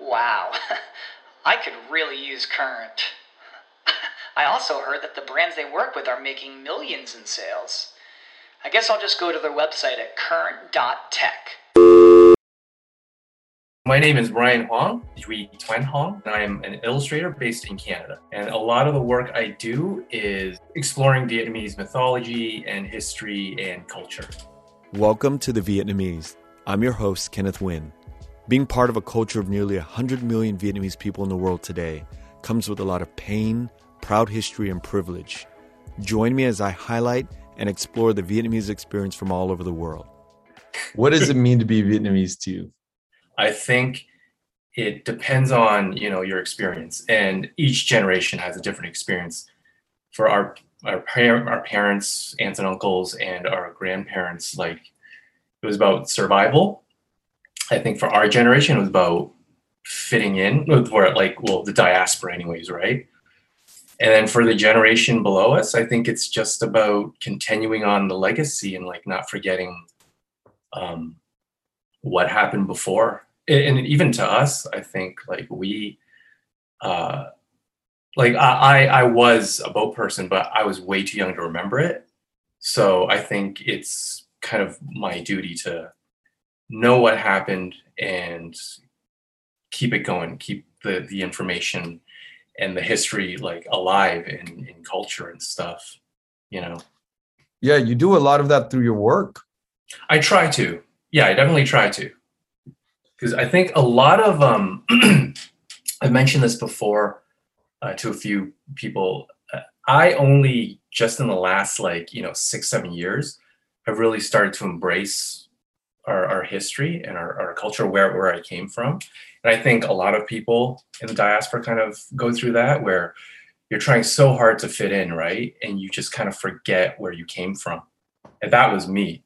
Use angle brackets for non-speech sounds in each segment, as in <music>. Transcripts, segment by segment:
Wow, <laughs> I could really use Current. <laughs> I also heard that the brands they work with are making millions in sales. I guess I'll just go to their website at current.tech. My name is Brian Hoang, Dwi Tuan Hong, and I am an illustrator based in Canada. And a lot of the work I do is exploring Vietnamese mythology and history and culture. Welcome to The Vietnamese. I'm your host, Kenneth Nguyen. Being part of a culture of nearly 100 million Vietnamese people in the world today comes with a lot of pain, proud history, and privilege. Join me as I highlight and explore the Vietnamese experience from all over the world. What does it mean to be Vietnamese to you? I think it depends on you know your experience, and each generation has a different experience. For our our, par- our parents, aunts and uncles, and our grandparents, like it was about survival I think for our generation, it was about fitting in, or like, well, the diaspora, anyways, right? And then for the generation below us, I think it's just about continuing on the legacy and like not forgetting um, what happened before. And even to us, I think like we, uh, like I, I was a boat person, but I was way too young to remember it. So I think it's kind of my duty to know what happened and keep it going, keep the the information and the history like alive in, in culture and stuff, you know. Yeah, you do a lot of that through your work. I try to. Yeah, I definitely try to. Because I think a lot of um <clears throat> I've mentioned this before uh, to a few people. Uh, I only just in the last like, you know, 6 7 years have really started to embrace our, our history and our, our culture, where, where I came from. And I think a lot of people in the diaspora kind of go through that where you're trying so hard to fit in, right? And you just kind of forget where you came from. And that was me.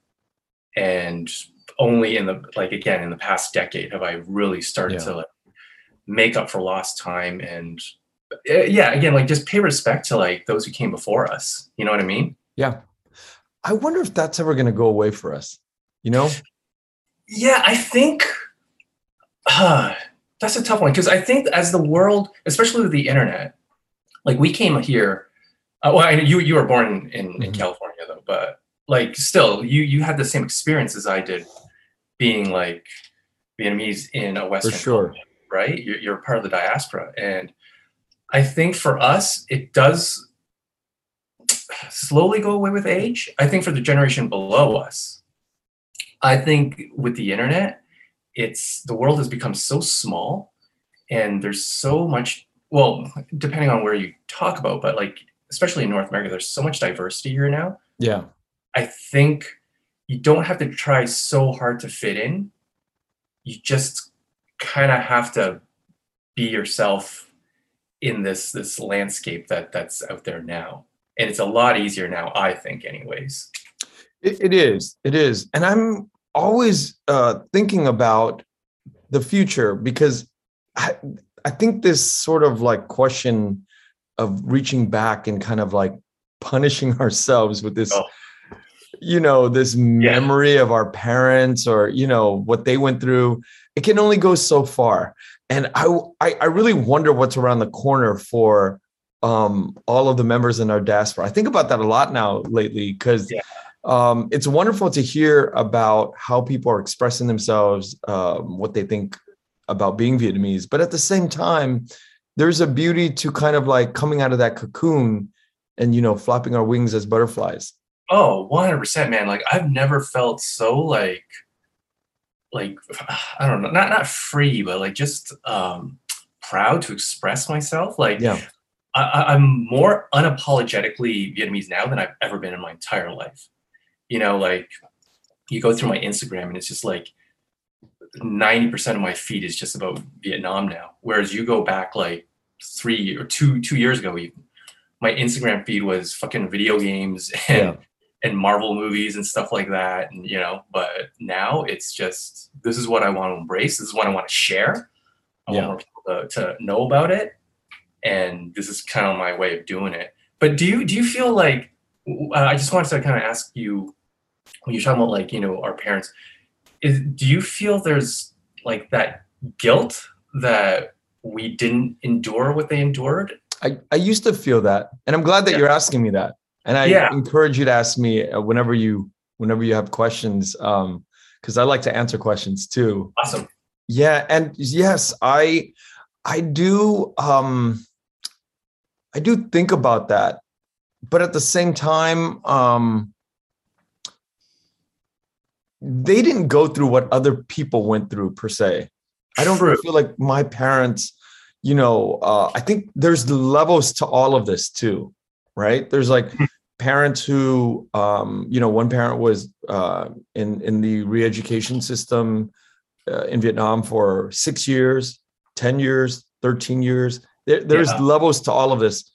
And only in the like again in the past decade have I really started yeah. to like make up for lost time and uh, yeah, again, like just pay respect to like those who came before us. You know what I mean? Yeah. I wonder if that's ever going to go away for us. You know? Yeah, I think uh, that's a tough one because I think as the world, especially with the internet, like we came here. Uh, well, I, you you were born in, mm-hmm. California though, but like still, you you had the same experience as I did, being like Vietnamese in a Western, for sure, culture, right? You're, you're part of the diaspora, and I think for us, it does slowly go away with age. I think for the generation below us, I think with the internet, it's the world has become so small and there's so much well, depending on where you talk about, but like especially in North America, there's so much diversity here now. Yeah. I think you don't have to try so hard to fit in. You just kind of have to be yourself in this this landscape that that's out there now. And it's a lot easier now, I think, anyways. it, it is. It is. And I'm always uh, thinking about the future because I, I think this sort of like question of reaching back and kind of like punishing <laughs> ourselves with this oh. you know this memory yeah. of our parents or you know what they went through it can only go so far and I, I i, really wonder what's around the corner for um all of the members in our diaspora i think about that a lot now lately because yeah um, it's wonderful to hear about how people are expressing themselves, um, what they think about being Vietnamese. But at the same time, there's a beauty to kind of like coming out of that cocoon and, you know, flapping our wings as butterflies. Oh, 100%, man. Like I've never felt so like, like, <sighs> I don't know, not, not free, but like just, um, proud to express myself. Like, yeah. I, I'm more unapologetically Vietnamese now than I've ever been in my entire life you know, like you go through my Instagram and it's just like 90% of my feed is just about Vietnam now. Whereas you go back like three or two two years ago, even my Instagram feed was fucking video games <laughs> and Yeah. and Marvel movies and stuff like that. And you know, but now it's just this is what I want to embrace. This is what I want to share. I Yeah. want more people to, to know about it. And this is kind of my way of doing it. But do you do you feel like I just wanted to kind of ask you when you're talking about like you know our parents is do you feel there's like that guilt that we didn't endure what they endured I, I used to feel that, and I'm glad that Yeah. you're asking me that. And I Yeah. encourage you to ask me uh, whenever you whenever you have questions, um, because I like to answer questions too. awesome Yeah, and yes, I I do um I do think about that. But at the same time, um they didn't go through what other people went through per se. I don't True. feel like my parents, you know, uh, I think there's levels to all of this too, right? There's like parents who, um, you know, one parent was uh, in in the re-education system uh, in Vietnam for six years, ten years, thirteen years. There, there's Yeah. levels to all of this.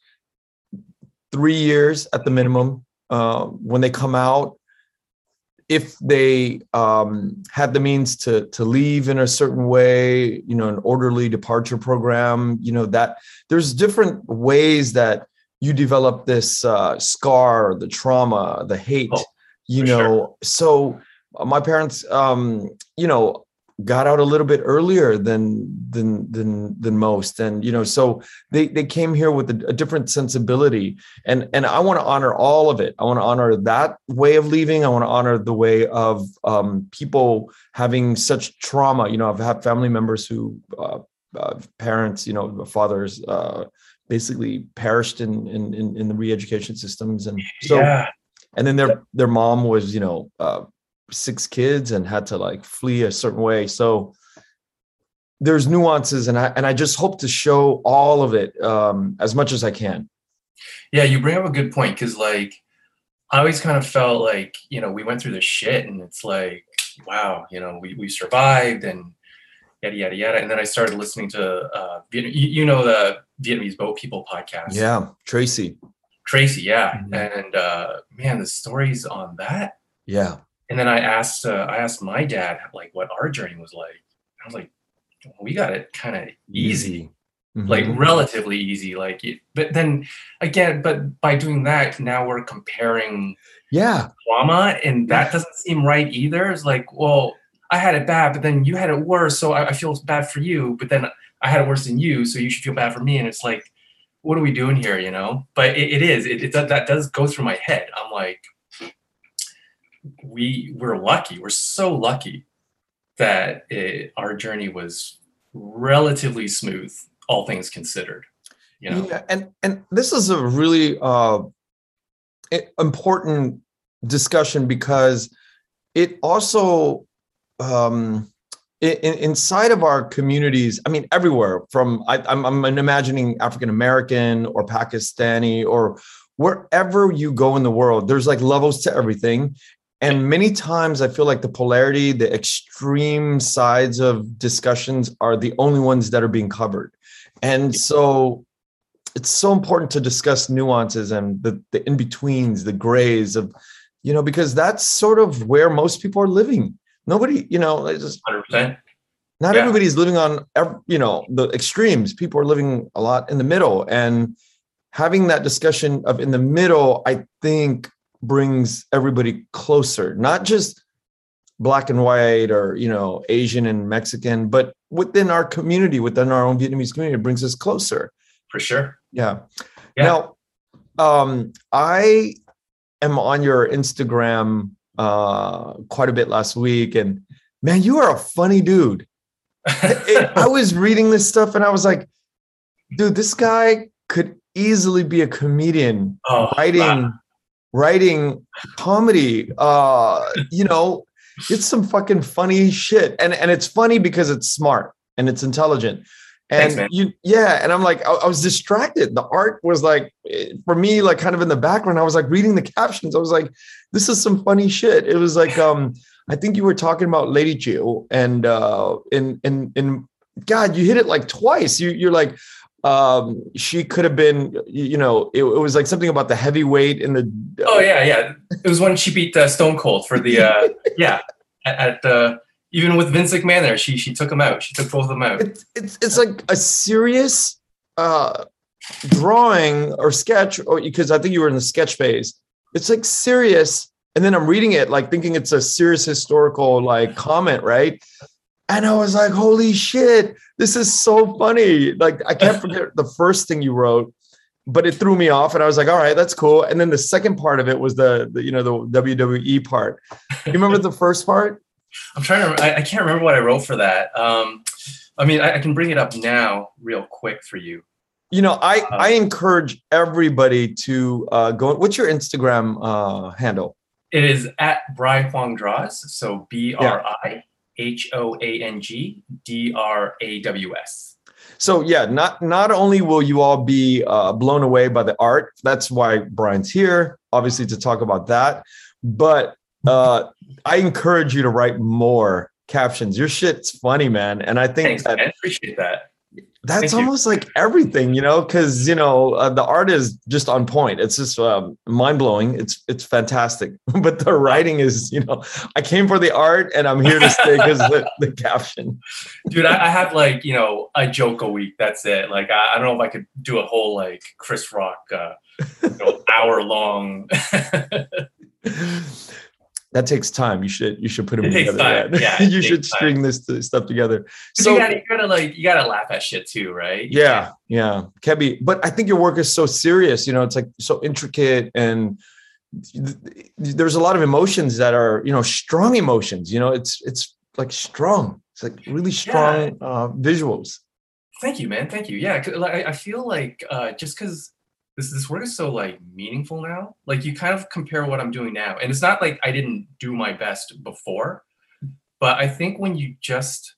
Three years at the minimum. Uh, when they come out, if they um, had the means to to leave in a certain way, you know, an orderly departure program, you know, that there's different ways that you develop this uh, scar, the trauma, the hate, Oh, you know. sure. So uh, my parents, um, you know, got out a little bit earlier than than than than most, and you know, so they they came here with a, a different sensibility, and and I want to honor all of it. I want to honor that way of leaving. I want to honor the way of um, people having such trauma. You know, I've had family members who. Uh, uh, parents, you know, fathers, uh, basically perished in, in in in the re-education systems, and so yeah and then their their mom was you know uh, six kids and had to like flee a certain way. So there's nuances and i and i just hope to show all of it um as much as i can. Yeah you bring up a good point because like i always kind of felt like you know we went through this shit and it's like wow you know we, we survived and yada yada yada. And then i started listening to uh you, you know the vietnamese boat people podcast? Yeah tracy. Tracy yeah. Mhm. and uh man the stories on that yeah and then I asked uh, I asked my dad like what our journey was like. I was like, we got it kind of easy, like Mhm. relatively easy. Like, but then again, but by doing that, now we're comparing yeah trauma, and that doesn't seem right either. It's like, well, I had it bad, but then you had it worse, so I, I feel bad for you. But then I had it worse than you, so you should feel bad for me. And it's like, what are we doing here? You know? But it, it is. It, it that does go through my head. I'm like, we we're lucky. We're so lucky that it, our journey was relatively smooth, all things considered. You know? Yeah, and and this is a really uh, important discussion because it also um, inside of our communities. I mean, everywhere from I, I'm, I'm imagining African American or Pakistani or wherever you go in the world. There's like levels to everything. And many times I feel like the polarity, the extreme sides of discussions are the only ones that are being covered. And so it's so important to discuss nuances and the, the in-betweens, the grays of, you know, because that's sort of where most people are living. Nobody, you know, it's just Hundred percent. not Yeah. everybody's living on you know the extremes people are living a lot in the middle and having that discussion of in the middle i think brings everybody closer not just black and white or you know asian and mexican but within our community within our own vietnamese community it brings us closer For sure. yeah. Yeah. Now, um, I am on your Instagram uh, quite a bit last week, and man, you are a funny dude. It- I was <laughs> reading this stuff, and I was like, dude, this guy could easily be a comedian oh, writing wow. Writing comedy. Uh, you know, it's some fucking funny shit, and and it's funny because it's smart and it's intelligent. And Thanks, you, yeah, and I'm like, I, I was distracted. The art was like, for me, like kind of in the background. I was like reading the captions. I was like, this is some funny shit. It was like, um, I think you were talking about Lady Jill, and uh, in in in God, you hit it like twice. You you're like, um, she could have been, you know, it, it was like something about the heavyweight in the. Oh yeah, yeah. It was when she beat uh, Stone Cold for the uh, <laughs> yeah at, the even with Vince McMahon there, she she took him out. She took both of them out. It's it's it's like a serious uh drawing or sketch, or because I think you were in the sketch phase. It's like serious, and then I'm reading it like thinking it's a serious historical like comment, right? And I was like, holy shit, this is so funny. Like I can't <laughs> forget the first thing you wrote, but it threw me off, and I was like, all right, that's cool. And then the second part of it was the, the you know the WWE part. You remember the <laughs> first part? I'm trying to. I, I, can't remember what I wrote for that. Um, I mean, I, I, can bring it up now, real quick for you. You know, I um, I encourage everybody to uh, go. What's your Instagram uh, handle? It is at Bri Hoang Draws. So B R I H O A N G D R A W S. So yeah, not not only will you all be uh, blown away by the art, that's why Brian's here, obviously to talk about that, but uh, I encourage you to write more captions. Your shit's funny, man, and I think Thanks, that I appreciate that. That's Thank almost you. like everything, you know, because you know uh, the art is just on point. It's just um, mind blowing. It's it's fantastic, <laughs> but the writing is, you know, I came for the art and I'm here to stay because the, the caption. Dude, I, I, have like you know a joke a week. That's it. Like I, I don't know if I could do a whole like Chris Rock, uh, you know, <laughs> hour long. <laughs> that takes time. You should you should put them it together. Yeah, <laughs> you should string time. this stuff together. So you gotta, you gotta, like you gotta laugh at shit too, right? You yeah, yeah, Kebby. But I think your work is so serious. You know, it's like so intricate and there's a lot of emotions that are you know strong emotions. You know, it's it's like strong. It's like really strong yeah. uh, visuals. Thank you, man. Thank you. Yeah, I, I feel like uh, just because this this work is so like meaningful now. Like you kind of compare what I'm doing now, and it's not like I didn't do my best before, but I think when you just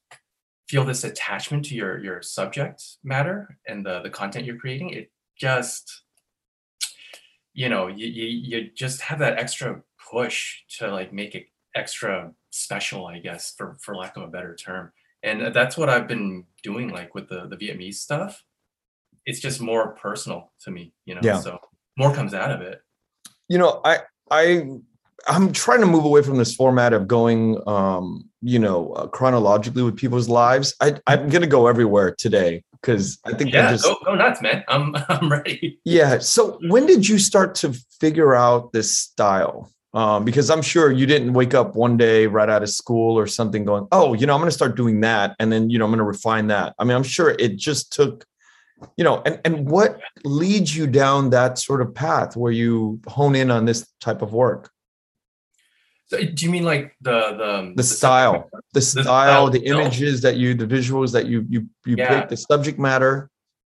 feel this attachment to your your subject matter and the the content you're creating, it just you know you you, you just have that extra push to like make it extra special, I guess, for for lack of a better term. And that's what I've been doing, like with the the Vietnamese stuff it's just more personal to me, you know. Yeah. So more comes out of it. You know, I I I'm trying to move away from this format of going, um, you know, uh, chronologically with people's lives. I, I'm going to go everywhere today because I think yeah, just, go, go nuts, man. I'm <laughs> I'm ready. Yeah. So when did you start to figure out this style? Um, because I'm sure you didn't wake up one day right out of school or something going, oh, you know, I'm going to start doing that, and then you know, I'm going to refine that. I mean, I'm sure it just took you know and and what leads you down that sort of path where you hone in on this type of work? So do you mean like the the um, the, the style. the, the style the, images that you the visuals that you you you yeah. pick the subject matter.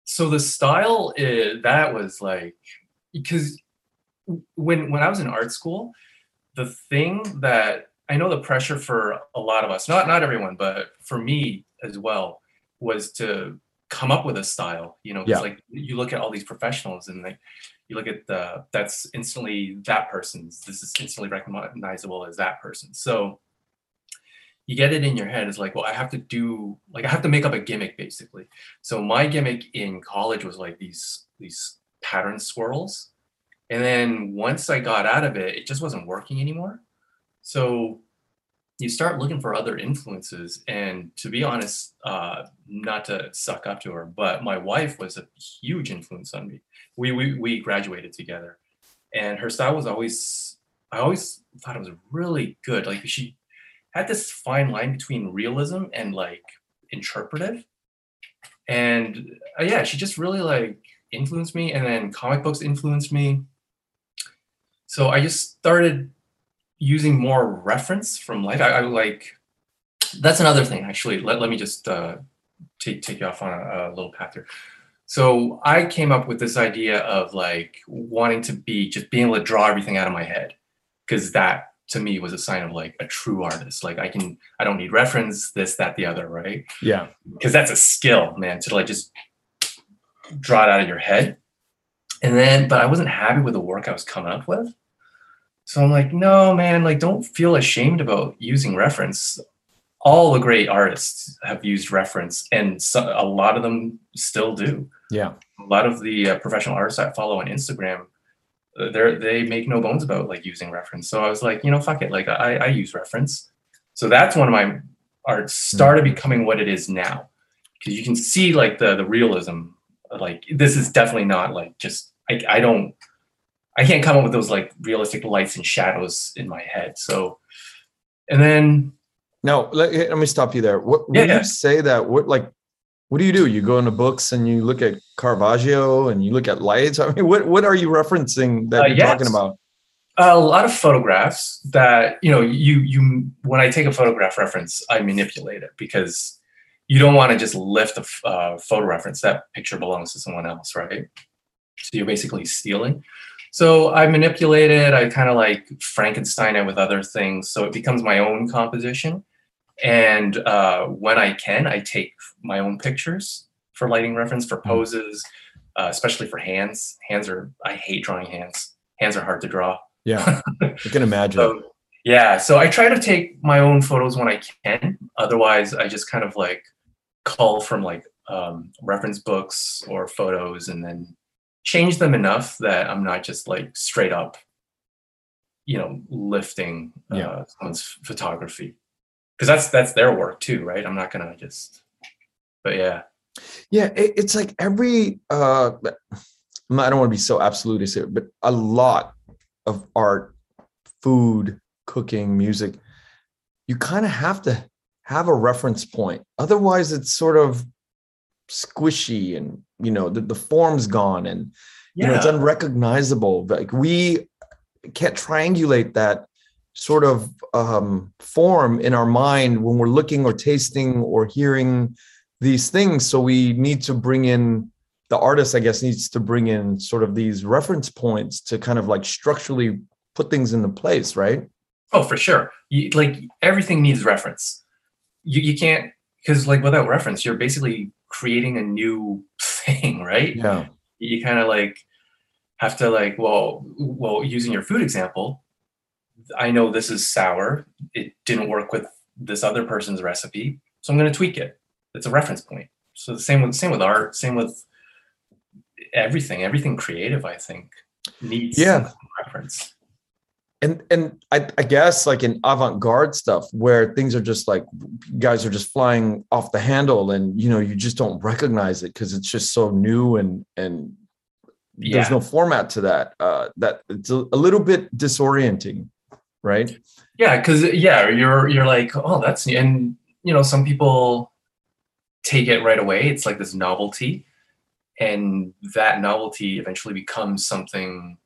So the style is that was like because when when i was in art school the thing that i know the pressure for a lot of us not not everyone but for me as well was to come up with a style you know yeah. like you look at all these professionals and like you look at the that's instantly that person's this is instantly recognizable as that person. So you get it in your head it's like well i have to do like i have to make up a gimmick basically. So my gimmick in college was like these these pattern swirls. And then once i got out of it it just wasn't working anymore. So you start looking for other influences. And to be honest, uh, not to suck up to her, but my wife was a huge influence on me. We, we, we graduated together and her style was always, I always thought it was really good. Like she had this fine line between realism and like interpretive. And uh, yeah, she just really like influenced me. And then comic books influenced me. So I just started using more reference from life. I, I like that's another thing actually. Let, let me just uh, take take you off on a, a little path here. So I came up with this idea of like wanting to be just being able to draw everything out of my head because that to me was a sign of like a true artist. Like I can, I don't need reference, this, that, the other, right? Yeah. Because that's a skill, man, to like just draw it out of your head. And then, but I wasn't happy with the work I was coming up with. So I'm like, no, man, like don't feel ashamed about using reference. All the great artists have used reference, and so, a lot of them still do. Yeah. A lot of the uh, professional artists I follow on Instagram, uh, they they make no bones about like using reference. So I was like, you know, fuck it, like I, I use reference. So that's one of my art started becoming what it is now, because you can see like the the realism. Like this is definitely not like just I I don't I can't come up with those like realistic lights and shadows in my head. So, and then no, let, let me stop you there. What when yeah. you say that? What like, what do you do? You go into books and you look at Caravaggio and you look at lights. I mean, what what are you referencing that Uh, you're yes. talking about? a lot of photographs that you know you you when I take a photograph reference, I manipulate it because you don't want to just lift a f- uh, photo reference. That picture belongs to someone else, right? So you're basically stealing. So I manipulate it. I kind of like Frankenstein it with other things, so it becomes my own composition. And uh, when I can, I take my own pictures for lighting reference for poses, uh, especially for hands. Hands are I hate drawing hands. Hands are hard to draw. Yeah, <laughs> I can imagine. So yeah, so I try to take my own photos when I can. Otherwise, I just kind of like cull from like um, reference books or photos, and then change them enough that I'm not just like straight up, you know, lifting uh, Yeah. someone's photography because that's that's their work too, right? I'm not gonna just, but yeah, Yeah, it, it's like every uh I don't want to be so absolutist here, but a lot of art, food, cooking, music, you kind of have to have a reference point. Otherwise, it's sort of squishy and you know the, the form's gone and you know it's unrecognizable. Like we can't triangulate that sort of um, form in our mind when we're looking or tasting or hearing these things. So we need to bring in the artist, I guess, needs to bring in sort of these reference points to kind of like structurally put things into place, right? Oh, for sure. You, like everything needs reference. You you can't because like without reference, you're basically creating a new thing, <laughs> right? Yeah. You kind of like have to like well well using your food example. I know this is sour. It didn't work with this other person's recipe, so I'm going to tweak it. It's a reference point. So the same with same with art, same with everything. Everything creative, I think, needs Yeah. reference. And and I, I guess like in avant-garde stuff where things are just like guys are just flying off the handle and you know you just don't recognize it because it's just so new and and there's no format to that uh that it's a, a little bit disorienting right Yeah, because yeah, you're you're like, oh, that's new. and you know, some people take it right away. It's like this novelty, and that novelty eventually becomes something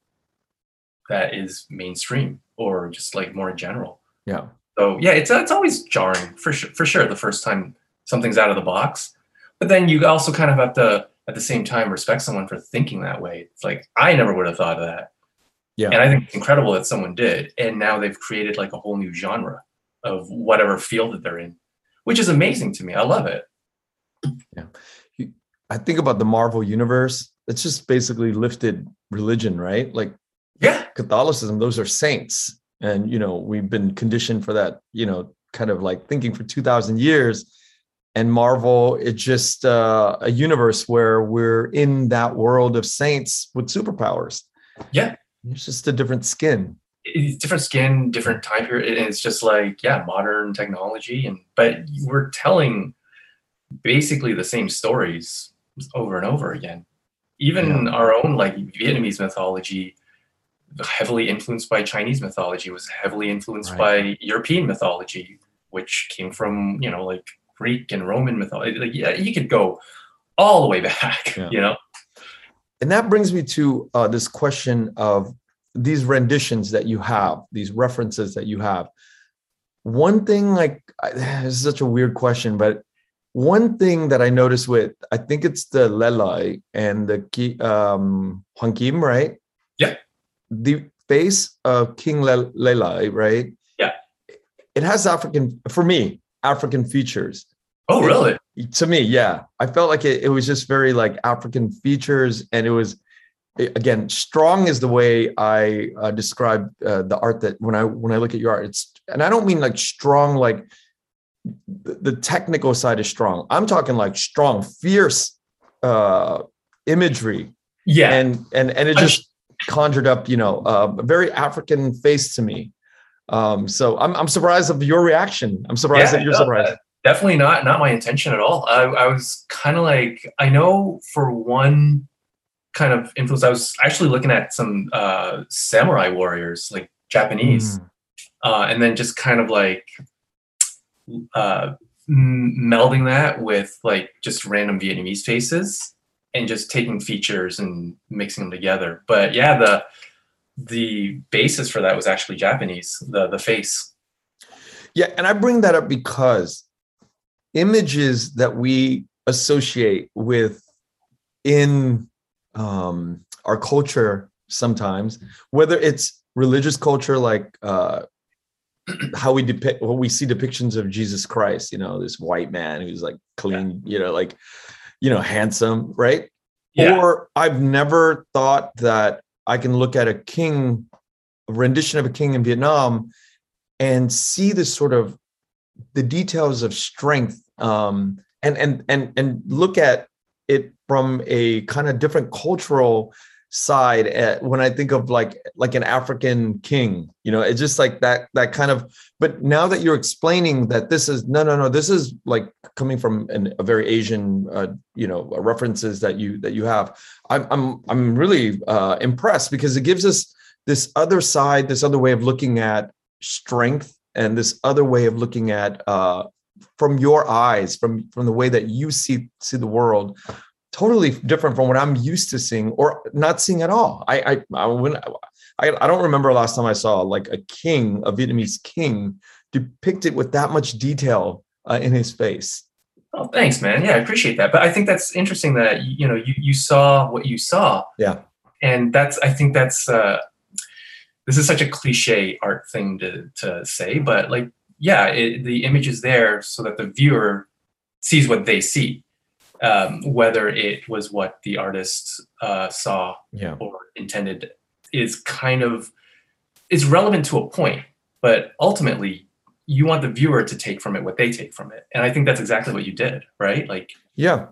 that is mainstream or just like more general. yeah So yeah, it's it's always jarring for sure. For sure, the first time something's out of the box, but then you also kind of have to at the same time respect someone for thinking that way. It's like I never would have thought of that. Yeah. And I think it's incredible that someone did. And now they've created like a whole new genre of whatever field that they're in, which is amazing to me. I love it. Yeah. I think about the Marvel universe. It's just basically lifted religion, right? Like Yeah. Catholicism, those are saints. And, you know, we've been conditioned for that, you know, kind of like thinking for 2000 years. And Marvel, it's just uh, a universe where we're in that world of saints with superpowers. Yeah. It's just a different skin. It's different skin, different time period. And it's just like, yeah, modern technology. And but we're telling basically the same stories over and over again. Even our own like Vietnamese mythology, heavily influenced by Chinese mythology, was heavily influenced by European mythology, which came from, you know, like Greek and Roman mythology. Like, yeah, you could go all the way back, <laughs> Yeah. you know? and that brings me to uh, this question of these renditions that you have these references that you have one thing like I- <sighs> this is such a weird question but one thing that i noticed with i think it's the Lê Lợi and the Ki- um Hoàng Kim, right Yeah. The face of king Le- Lê Lợi right Yeah. it has african for me african features Oh, really? to me yeah i felt like it, it was just very like african features and it was again, strong is the way I uh, describe uh, the art that when I when I look at your art, it's and I don't mean like strong like the, the technical side is strong. I'm talking like strong, fierce uh, imagery, Yeah. and and and it just conjured up, you know, uh, a very African face to me. Um, so I'm I'm surprised of your reaction. I'm surprised Yeah, that you're no, surprised. definitely not not my intention at all i, I was kind of like i know for one kind of influence i was actually looking at some uh samurai warriors like japanese Mm. uh and then just kind of like uh melding that with like just random vietnamese faces and just taking features and mixing them together. But yeah the the basis for that was actually japanese the the face. Yeah, and I bring that up because images that we associate with in um, our culture sometimes, whether it's religious culture like uh, <clears throat> how we depict what we see depictions of Jesus Christ, you know, this white man who's like clean, you know, like you know, handsome, right? yeah Or I've never thought that I can look at a king, a rendition of a king in Vietnam, and see the sort of the details of strength, um, and and and and look at it from a kind of different cultural side. At, when I think of like like an African king, you know, it's just like that that kind of. But now that you're explaining that this is no no no, this is like coming from an, a very Asian, uh, you know, references that you that you have. I'm I'm I'm really uh, impressed because it gives us this other side, this other way of looking at strength, and this other way of looking at uh, from your eyes, from from the way that you see see the world. Totally different from what I'm used to seeing, or not seeing at all. I I I, when, I, I don't remember last time I saw like a king, a Vietnamese king, depicted with that much detail uh, in his face. Oh, thanks, man. Yeah, I appreciate that. But I think that's interesting that you know you you saw what you saw. Yeah. And that's I think that's uh this is such a cliche art thing to to say, but like yeah, it, the image is there so that the viewer sees what they see, um, whether it was what the artist uh, saw Yeah. or intended is kind of is relevant to a point, but ultimately you want the viewer to take from it what they take from it. And I think that's exactly what you did, right? Like Yeah.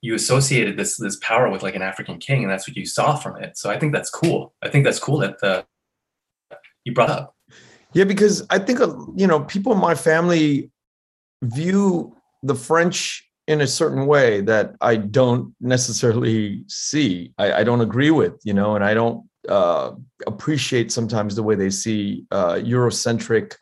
you associated this this power with like an African king, and that's what you saw from it. So I think that's cool. I think that's cool that the you brought up. Yeah, because I think uh, you know people in my family view the French in a certain way that I don't necessarily see. I, I don't agree with, you know, and I don't uh, appreciate sometimes the way they see uh, Eurocentric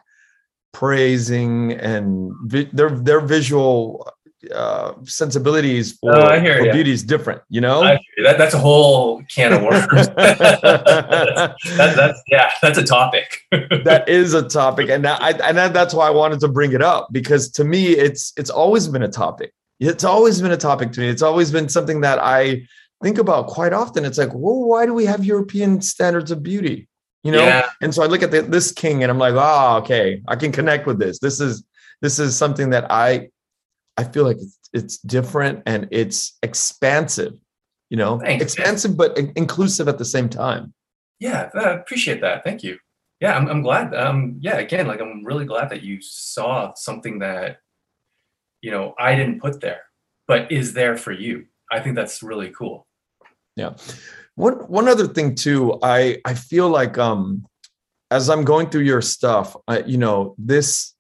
praising and vi- their their visual uh, sensibilities for, Oh, I hear for beauty is different, you know. That, that's a whole can of worms. <laughs> that, that's yeah, that's a topic. <laughs> that is a topic and that, I, and that, that's why i wanted to bring it up because to me it's it's always been a topic it's always been a topic to me it's always been something that i think about quite often it's like well why do we have european standards of beauty you know Yeah. and so i look at the, this king and i'm like oh okay i can connect with this this is this is something that i i feel like it's, it's different and it's expansive you know Thanks, expansive but in- inclusive at the same time yeah, I appreciate that. Thank you. Yeah, I'm, I'm glad. Um, yeah, again, like I'm really glad that you saw something that you know I didn't put there, but is there for you. I think that's really cool. Yeah. One one other thing too, I I feel like um as I'm going through your stuff, I, you know, this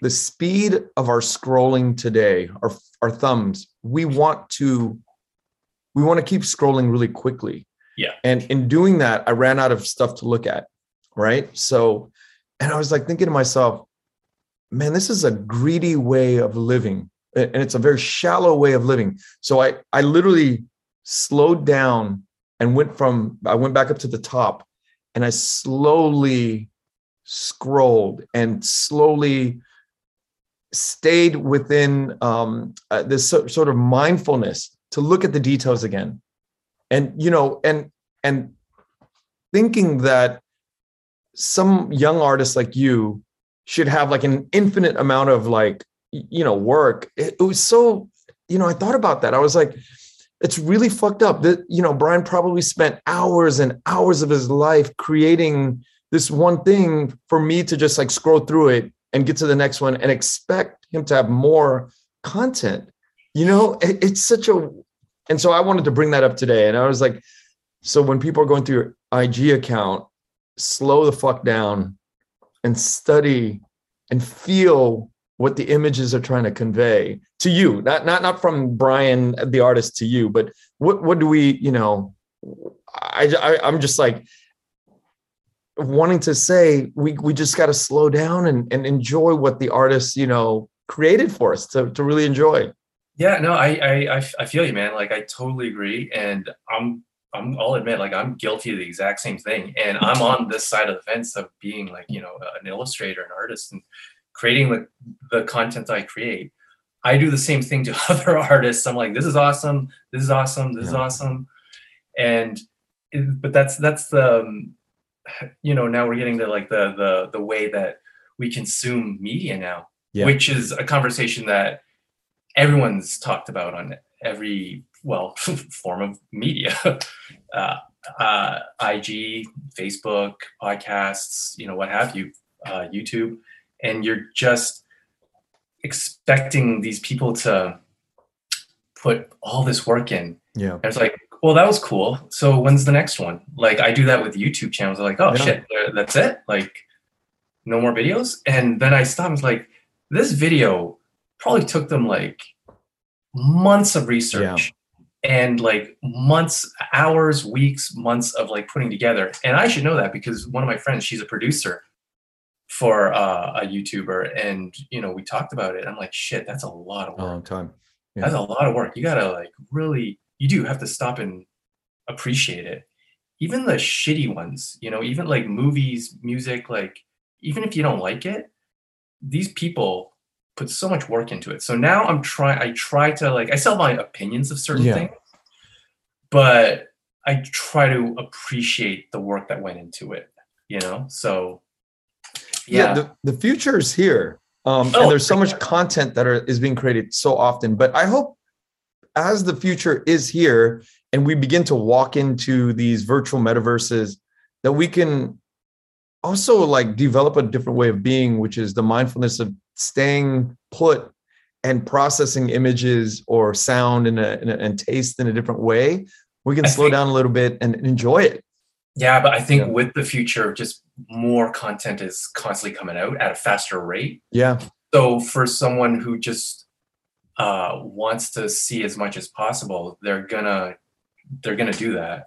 the speed of our scrolling today, our our thumbs, we want to we want to keep scrolling really quickly. Yeah. And in doing that, I ran out of stuff to look at, right? So and I was like thinking to myself, man, this is a greedy way of living. And it's a very shallow way of living. So I I literally slowed down and went from I went back up to the top and I slowly scrolled and slowly stayed within um, uh, this so, sort of mindfulness to look at the details again and you know and and thinking that some young artists like you should have like an infinite amount of like you know work. It, it was so you know i thought about that. I was like it's really fucked up that you know brian probably spent hours and hours of his life creating this one thing for me to just like scroll through it and get to the next one and expect him to have more content. You know it, it's such a and so i wanted to bring that up today and i was like so when people are going through your ig account slow the fuck down and study and feel what the images are trying to convey to you not not not from brian the artist to you but what what do we you know i, I i'm just like wanting to say we we just got to slow down and and enjoy what the artist you know created for us to to really enjoy Yeah, no, I, I i feel you, man. Like I totally agree, and I'm, I'm, I'll admit, like I'm guilty of the exact same thing, and I'm on this side of the fence of being like, you know, an illustrator, an artist, and creating the, the content I create. I do the same thing to <laughs> other artists. I'm like, this is awesome, this is awesome, this is awesome, and, it- but that's that's the, um, you know, now we're getting to like the the the way that we consume media now, Yeah. which is a conversation that everyone's talked about on every well <laughs> form of media. <laughs> Uh, uh, ig facebook podcasts you know what have you uh, youtube. And you're just expecting these people to put all this work in. Yeah. And it's like well that was cool. So when's the next one? Like i do that with youtube channels. I'm like oh Yeah. shit uh, that's it. Like no more videos? And then i stop and it's like this video probably took them like months of research and like months hours weeks months of like putting together. And i should know that because one of my friends she's a producer for uh, a youtuber and you know we talked about it. I'm like shit that's a lot of a work. long time. That's a lot of work. You gotta like really you do have to stop and appreciate it. Even the shitty ones you know even like movies music like even if you don't like it these people put so much work into it so now i'm trying i try to like i sell my opinions of certain Yeah. things but i try to appreciate the work that went into it you know so yeah, yeah, the, the future is here um Oh, and there's so much sure. content that are, is being created so often but i hope as the future is here and we begin to walk into these virtual metaverses that we can also like develop a different way of being which is the mindfulness of staying put and processing images or sound in a, in a- and taste in a different way we can I slow think- down a little bit and enjoy it yeah but i think Yeah. with the future just more content is constantly coming out at a faster rate yeah So for someone who just uh, wants to see as much as possible, they're gonna they're gonna do that,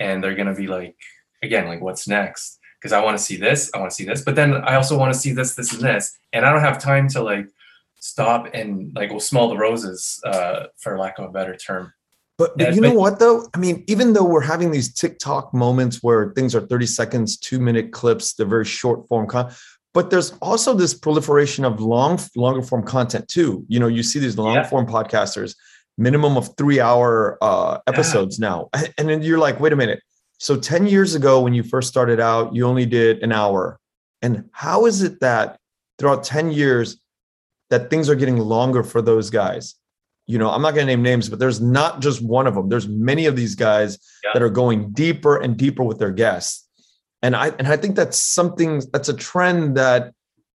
and they're gonna be like, again, like, what's next? Because I want to see this, I want to see this, but then I also want to see this, this, and this, and I don't have time to like stop and like well, smell the roses, uh, for lack of a better term. But, but you know what though? I mean, even though we're having these TikTok moments where things are 30 seconds, two minute clips, they're very short form con- but there's also this proliferation of long, longer form content too. You know, you see these long Yeah. form podcasters, minimum of three hour uh, episodes now. And then you're like, wait a minute. So 10 years ago, when you first started out, you only did an hour. And how is it that throughout 10 years that things are getting longer for those guys? you know, I'm not going to name names, but there's not just one of them. There's many of these guys Yeah. that are going deeper and deeper with their guests. And I and I think that's something that's a trend that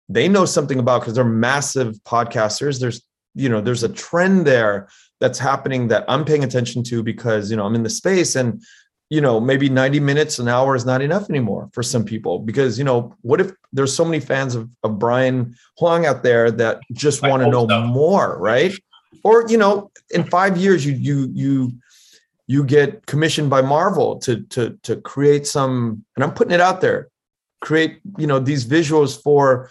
they know something about because they're massive podcasters. There's, you know, there's a trend there that's happening that I'm paying attention to because, you know, I'm in the space and you know, maybe 90 minutes, an hour is not enough anymore for some people because, you know, what if there's so many fans of, of Brian Hoang out there that just want to know so. more, right? or you know in five years you you you you get commissioned by marvel to to to create some and i'm putting it out there create you know these visuals for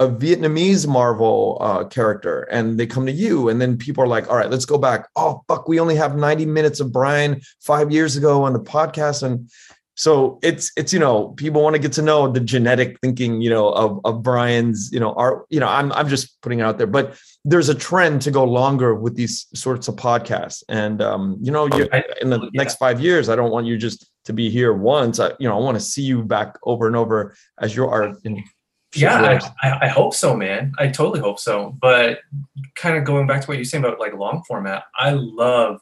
a vietnamese marvel uh, character and they come to you and then people are like all right let's go back oh fuck we only have 90 minutes of brian five years ago on the podcast and so it's it's you know people want to get to know the genetic thinking you know of, of brian's you know art you know i'm i'm just putting it out there but there's a trend to go longer with these sorts of podcasts and um you know you, in the yeah. next five years i don't want you just to be here once i you know i want to see you back over and over as your art in yeah I, I, hope so man. I totally hope so. But kind of going back to what you're saying about like long format i love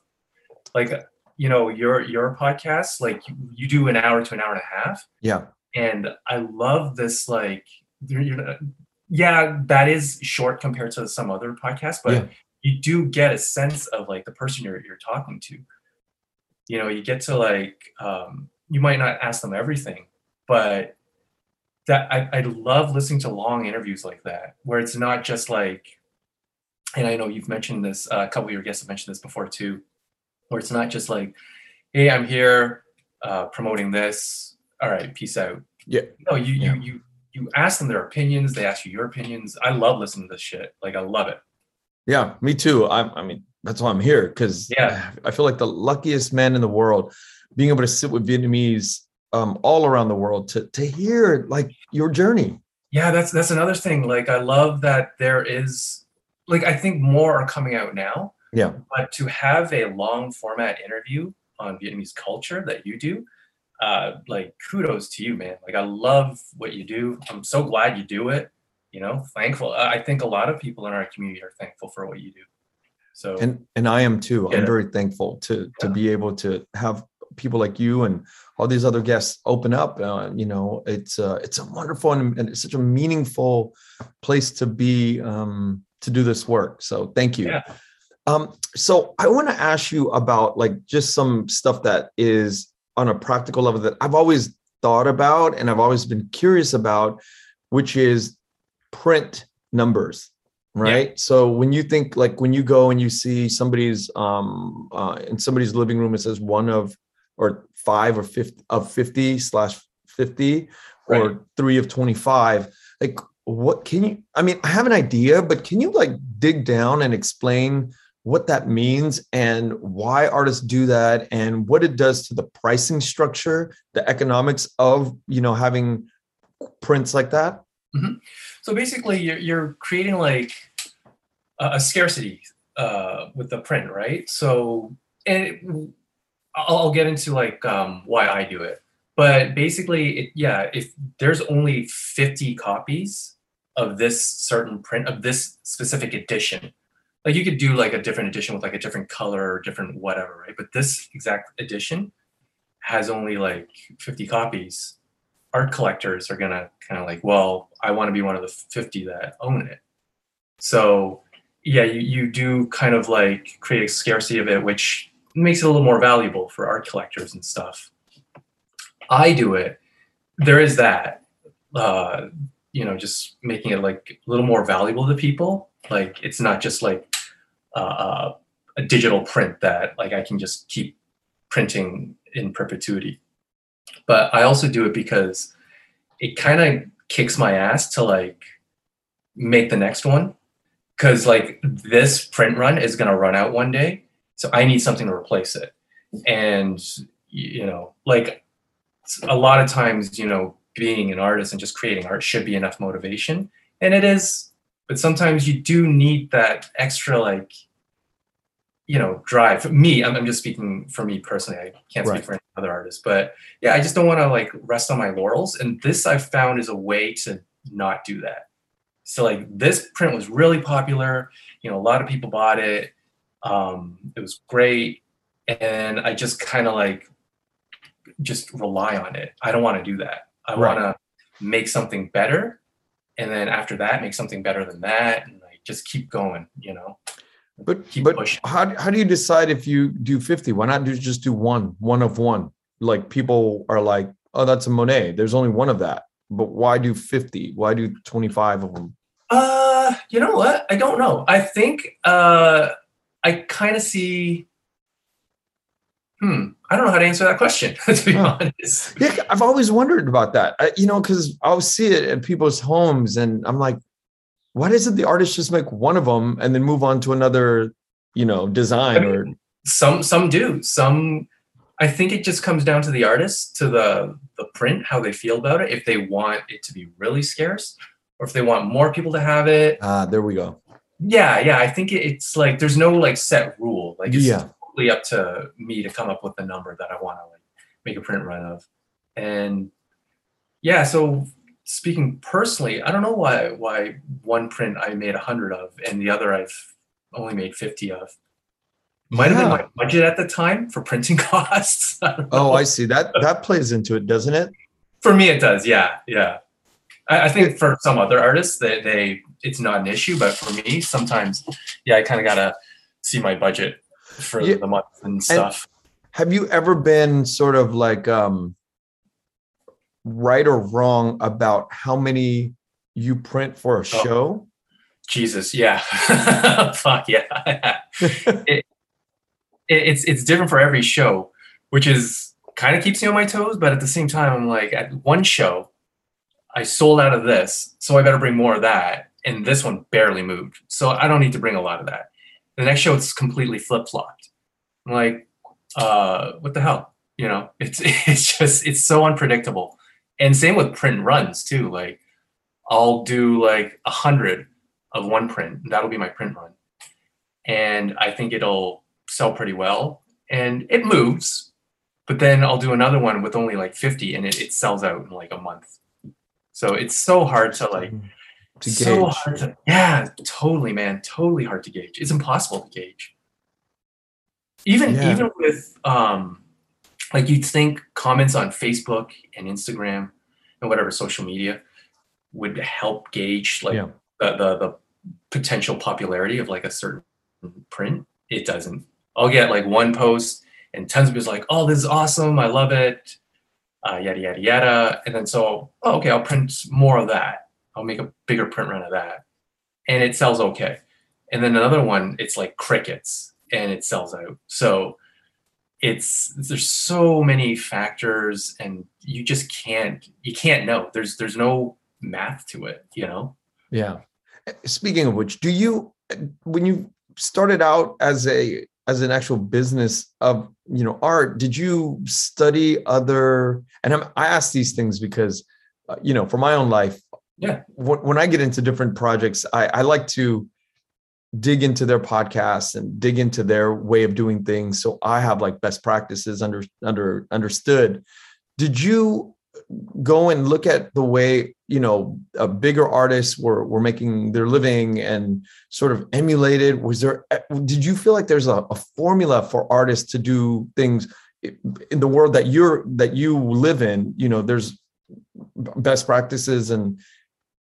like you know your your podcast like you, you do an hour to an hour and a half. Yeah. and i love this like yeah that is short compared to some other podcasts but Yeah. you do get a sense of like the person you're, you're talking to. You know you get to like um, you might not ask them everything but that I, I love listening to long interviews like that where it's not just like and i know you've mentioned this uh, a couple of your guests have mentioned this before too where it's not just like hey i'm here uh, promoting this all right peace out Yeah. no you Yeah. you you you ask them their opinions they ask you your opinions i love listening to this shit like i love it Yeah, me too. I, I mean, that's why I'm here because Yeah. I feel like the luckiest man in the world, being able to sit with Vietnamese um, all around the world to to hear like your journey. yeah that's that's another thing like i love that there is like i think more are coming out now. Yeah, but to have a long format interview on vietnamese culture that you do uh like kudos to you man. Like i love what you do. I'm so glad you do it you know thankful. I think a lot of people in our community are thankful for what you do. So and and I am too. I'm very thankful to to Yeah. be able to have people like you and all these other guests open up. Uh, you know, it's uh, it's a wonderful and, and it's such a meaningful place to be um, to do this work. So thank you. Yeah. Um, so I want to ask you about like just some stuff that is on a practical level that I've always thought about and I've always been curious about, which is print numbers right so when you think like when you go and you see somebody's um uh in somebody's living room it says one of or five or 50 of 50 slash 50 or Right. three of 25 like what can you i mean i have an idea but can you like dig down and explain what that means and why artists do that and what it does to the pricing structure the economics of you know having prints like that? So basically you're, you're creating like a, a scarcity uh, with the print right? So and I'll, I'll get into like um, why i do it. But basically it, yeah if there's only 50 copies of this certain print of this specific edition like you could do like a different edition with like a different color or different whatever right? But this exact edition has only like 50 copies. Art collectors are gonna kind of like, well, I want to be one of the 50 that own it. So yeah, you, you do kind of like create a scarcity of it, which makes it a little more valuable for art collectors and stuff. I do it. There is that, uh, you know, just making it like a little more valuable to people. Like it's not just like uh, a digital print that like I can just keep printing in perpetuity but I also do it because it kind of kicks my ass to like make the next one because like this print run is going to run out one day so I need something to replace it. And you know like a lot of times you know being an artist and just creating art should be enough motivation. And it is but sometimes you do need that extra like you know drive. For me I'm, I'm just speaking for me personally. I can't speak Right. for any other artists. But yeah i just don't want to like rest on my laurels. And this i've found is a way to not do that. So like this print was really popular. You know a lot of people bought it um it was great and i just kind of like just rely on it i don't want to do that i Right. want to make something better and then after that make something better than that and like just keep going you know But keep but pushing. how how do you decide if you do 50? Why not do just do one, one of one? Like people are like, oh, that's a Monet. There's only one of that. But why do 50? Why do 25 of them? Uh, you know what? I don't know. I think uh, I kind of see. Hmm. I don't know how to answer that question. <laughs> To be Huh. honest. Yeah, I've always wondered about that. I, you know, because I'll see it at people's homes, and I'm like, why doesn't the artist just make one of them and then move on to another, you know, design I or Some some do. Some. I think it just comes down to the artist, to the the print, how they feel about it. If they want it to be really scarce, or if they want more people to have it. ah, there we go. Yeah, yeah. I think it's like there's no like set rule. Like it's Yeah. totally up to me to come up with the number that I want to like make a print run of. And yeah, so speaking personally, I don't know why why one print I made a hundred of and the other I've only made fifty of. Might have been my budget at the time for printing <laughs> costs. I Oh. I see. That that plays into it, doesn't it? for me it does. Yeah, yeah. I, I think for some other artists, they, they it's not an issue, but for me, sometimes, yeah, I kind of gotta see my budget for Yeah. the month and stuff. Have you ever been sort of like um right or wrong about how many you print for a show? Jesus, yeah, <laughs> fuck yeah. <laughs> it, it, it's it's different for every show, which is kind of keeps me on my toes. But at the same time, I'm like, at one show, I sold out of this, so I better bring more of that, and this one barely moved, so I don't need to bring a lot of that. The next show, it's completely flip flopped. I'm like, uh, what the hell? You know, <laughs> it's it's just it's so unpredictable. And same with print runs too. Like, I'll do like a hundred of one print. and That'll be my print run. And I think it'll sell pretty well. And it moves. But then I'll do another one with only like 50 and it, it sells out in like a month. So it's so hard to like to so gauge. hard to yeah, totally, man. Totally hard to gauge. It's impossible to gauge. Even Yeah. even with um like you'd think comments on Facebook and Instagram and whatever social media would help gauge like Yeah. the, the the potential popularity of like a certain print. It doesn't. I'll get like one post and tons of people's like, oh, this is awesome, I love it, uh, yada yada yada. And then so, oh, okay, I'll print more of that. I'll make a bigger print run of that. And it sells okay. And then another one, it's like crickets and it sells out. So it's there's so many factors and you just can't you can't know. There's there's no math to it, you know? Yeah. Speaking of which, do you when you started out as a as an actual business of you know art, did you study other? And I'm, I ask these things because uh, you know for my own life, Yeah. When, when I get into different projects, I, I like to dig into their podcasts and dig into their way of doing things, so I have like best practices under under understood. Did you go and look at the way you know uh, bigger artists were were making their living and sort of emulated was there uh, did you feel like there's a, a formula for artists to do things in the world that you're that you live in you know there's best practices and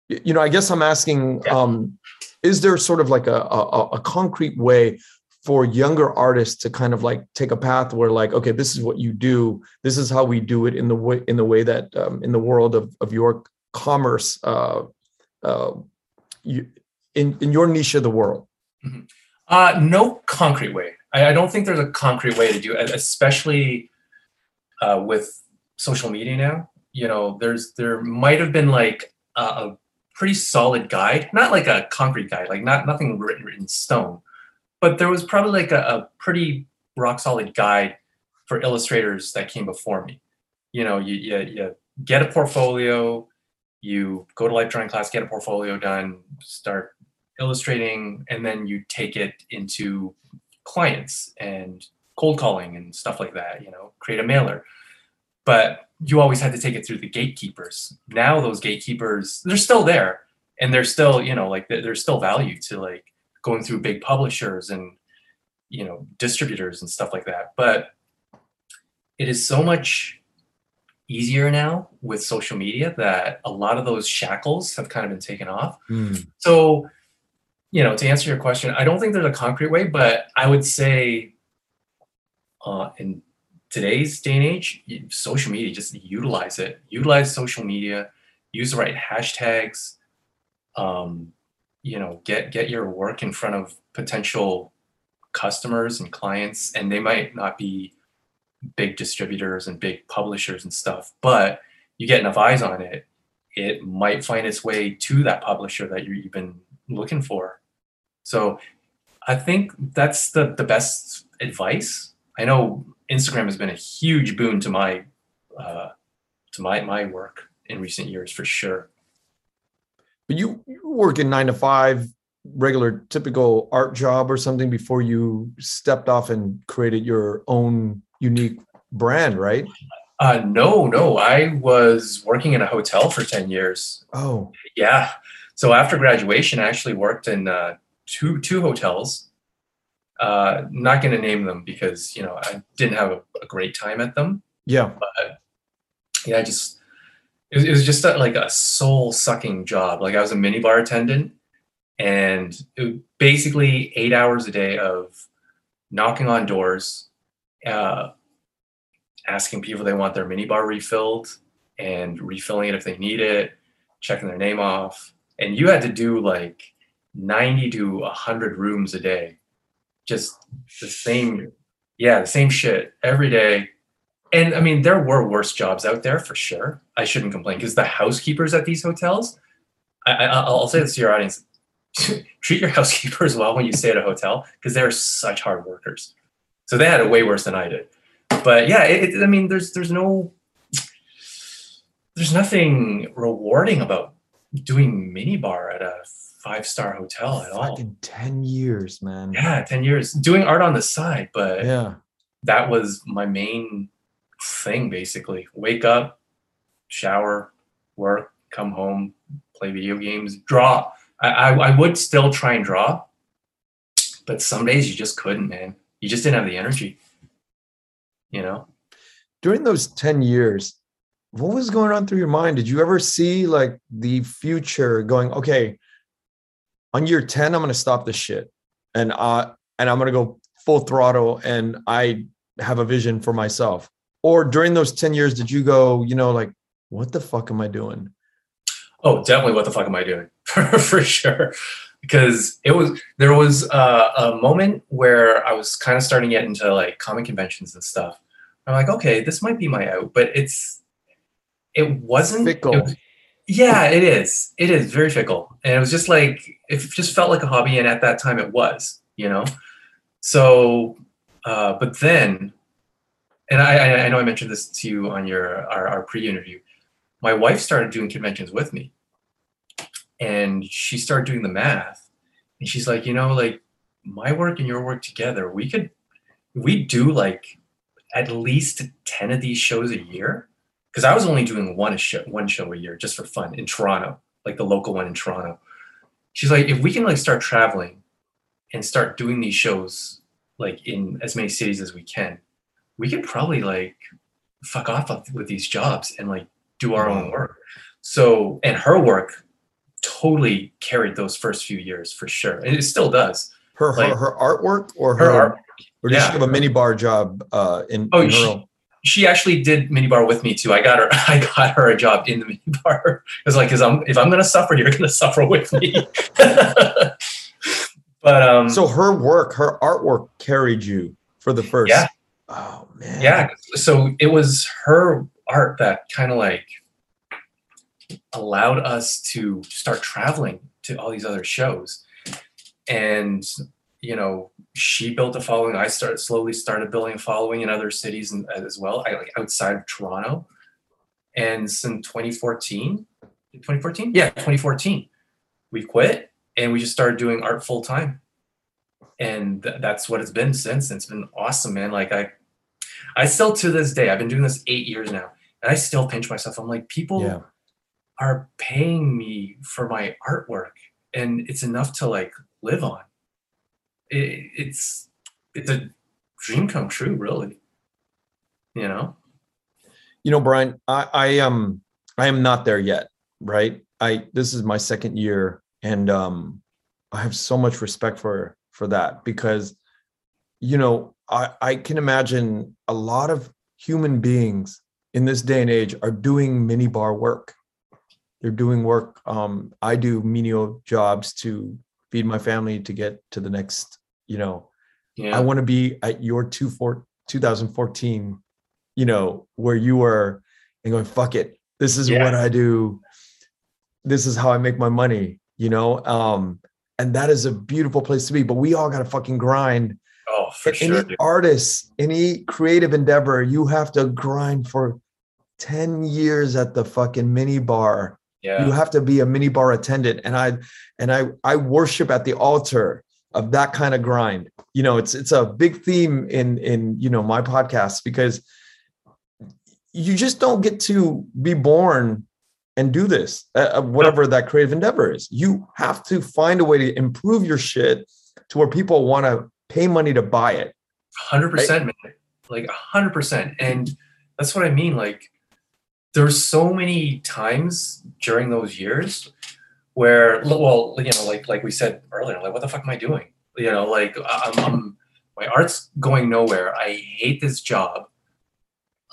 you know i guess i'm asking Yeah. um is there sort of like a, a a concrete way for younger artists to kind of like take a path where like okay this is what you do this is how we do it in the way in the way that um, in the world of, of your commerce uh, uh, you, in in your niche of the world Uh, no concrete way. I, I don't think there's a concrete way to do it, especially uh, with social media now. You know, there's there might have been like a, a pretty solid guide, not like a concrete guide, like not nothing written, written in stone, but there was probably like a, a pretty rock solid guide for illustrators that came before me. You know, you, you you get a portfolio, you go to life drawing class, get a portfolio done, start illustrating and then you take it into clients and cold calling and stuff like that you know create a mailer but you always had to take it through the gatekeepers now those gatekeepers they're still there and they're still you know like there- there's still value to like going through big publishers and you know distributors and stuff like that. But it is so much easier now with social media that a lot of those shackles have kind of been taken off. So, you know, to answer your question, I don't think there's a concrete way, but I would say uh, in today's day and age, social media, just utilize it. Utilize social media, use the right hashtags, um, you know, get get your work in front of potential customers and clients, and they might not be big distributors and big publishers and stuff, but you get enough eyes on it, it might find its way to that publisher that you're even looking for. So I think that's the the best advice. I know Instagram has been a huge boon to my uh, to my my work in recent years for sure. But you, you work in nine to five regular typical art job or something before you stepped off and created your own unique brand right Uh, no, no, I was working in a hotel for ten years. oh Yeah. So after graduation, I actually worked in uh, two two hotels, Uh, not going to name them because you know I didn't have a, a great time at them. Yeah. Yeah, I just it was, it was just a, like a soul sucking job. Like I was a minibar attendant, and basically eight hours a day of knocking on doors, uh, asking people they want their minibar refilled, and refilling it if they need it, checking their name off, and you had to do like ninety to hundred rooms a day, just the same, yeah, the same shit every day. And I mean, there were worse jobs out there for sure. I shouldn't complain because the housekeepers at these hotels, I, I, I'll say this to your audience: <laughs> treat your housekeepers well when you stay at a hotel because they're such hard workers. So they had it way worse than I did. But yeah, it, it- I mean, there's there's no there's nothing rewarding about doing minibar at a five star hotel at all. Fucking 10 years, man. Yeah, ten years doing art on the side, but Yeah. that was my main thing basically. Wake up, shower, work, come home, play video games, draw. I, I, I would still try and draw, but some days you just couldn't, man. You just didn't have the energy. You know? During those 10 years, what was going on through your mind? Did you ever see like the future going, okay, on year 10, I'm gonna stop this shit. And uh and I'm gonna go full throttle and I have a vision for myself. Or during those 10 years, did you go, you know, like, what the fuck am I doing? Oh, definitely. What the fuck am I doing? <laughs> For sure. Because it was there was uh, a moment where I was kind of starting to get into like comic conventions and stuff. I'm like, okay, this might be my out, but it's it wasn't it Fickle. was- yeah, it is. It is very fickle, and it was just like it just felt like a hobby, and at that time it was, you know. So, uh, but then, and I, I know I mentioned this to you on your our, our pre-interview. My wife started doing conventions with me, and she started doing the math, and she's like, you know, like my work and your work together, we could we do like at least ten of these shows a year because I was only doing one show, one show a year just for fun in Toronto, like the local one in Toronto. She's like, if we can like start traveling and start doing these shows like in as many cities as we can, we could probably like fuck off with- these jobs and like do our own work. So, and her work totally carried those first few years for sure, and it still does. Her Like- her, her artwork or Her her, art, or did yeah. she have a mini bar job uh in, Oh, in she- own? she actually did minibar with me too. I got her. <laughs> I got her a job in the mini minibar. It's <laughs> like, cause I'm if I'm gonna suffer, you're gonna <laughs> suffer with me. but um, So her work, her artwork carried you for the first. Yeah. Oh man. yeah, so it was her art that kind of like allowed us to start traveling to all these other shows, and you know, she built a following. I started slowly started building a following in other cities and, uh, as well, I, like outside of Toronto. And since 2014, 2014, yeah, 2014, we quit and we just started doing art full time. And th- that's what it's been since. It's been awesome, man. Like I, I still to this day, I've been doing this eight years now, and I still pinch myself. I'm like, people Yeah. are paying me for my artwork, and it's enough to like live on. It, it's it's a dream come true, really. You know? You know, Brian, I, I um I am not there yet, right? I this is my second year and um I have so much respect for for that because you know, I I can imagine a lot of human beings in this day and age are doing mini bar work. They're doing work. Um, I do menial jobs to feed my family to get to the next, you know, Yeah. I want to be at your two four, 2014, you know, where you were and going, fuck it. This is Yeah. what I do. This is how I make my money, you know? Um, and that is a beautiful place to be. But we all got to fucking grind. oh, for sure. any dude. artist, any creative endeavor, you have to grind for 10 years at the fucking mini bar Yeah. you have to be a mini bar attendant and i and i i worship at the altar of that kind of grind you know it's it's a big theme in in you know my podcast because you just don't get to be born and do this uh, uh, whatever that creative endeavor is you have to find a way to improve your shit to where people want to pay money to buy it. Hundred percent, man. Like hundred percent, and that's what I mean. Like, there's so many times during those years where, well, you know, like like we said earlier, like, what the fuck am I doing? You know, like I'm, I'm my art's going nowhere. I hate this job.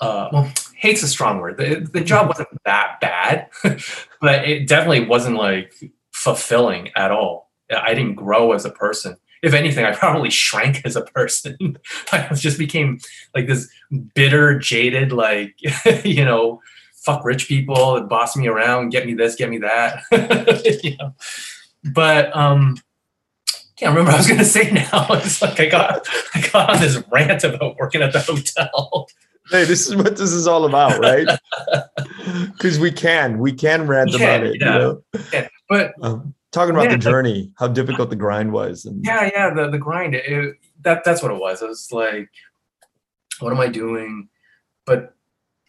Uh, well, hate's a strong word. The, the job wasn't that bad, <laughs> but it definitely wasn't like fulfilling at all. I didn't grow as a person. If anything, I probably shrank as a person. <laughs> I just became like this bitter, jaded, like, <laughs> you know, fuck rich people and boss me around, get me this, get me that. you know? But um can't remember what I was gonna say now. It's like I got I got on this rant about working at the hotel. Hey, this is what this is all about, right? <laughs> Because we can, we can rant Yeah, about it. yeah. You know? Yeah, but um, talking about Yeah, the journey, how difficult the grind was, and yeah, yeah, the the grind. It, that that's what it was. It was like, what am I doing? But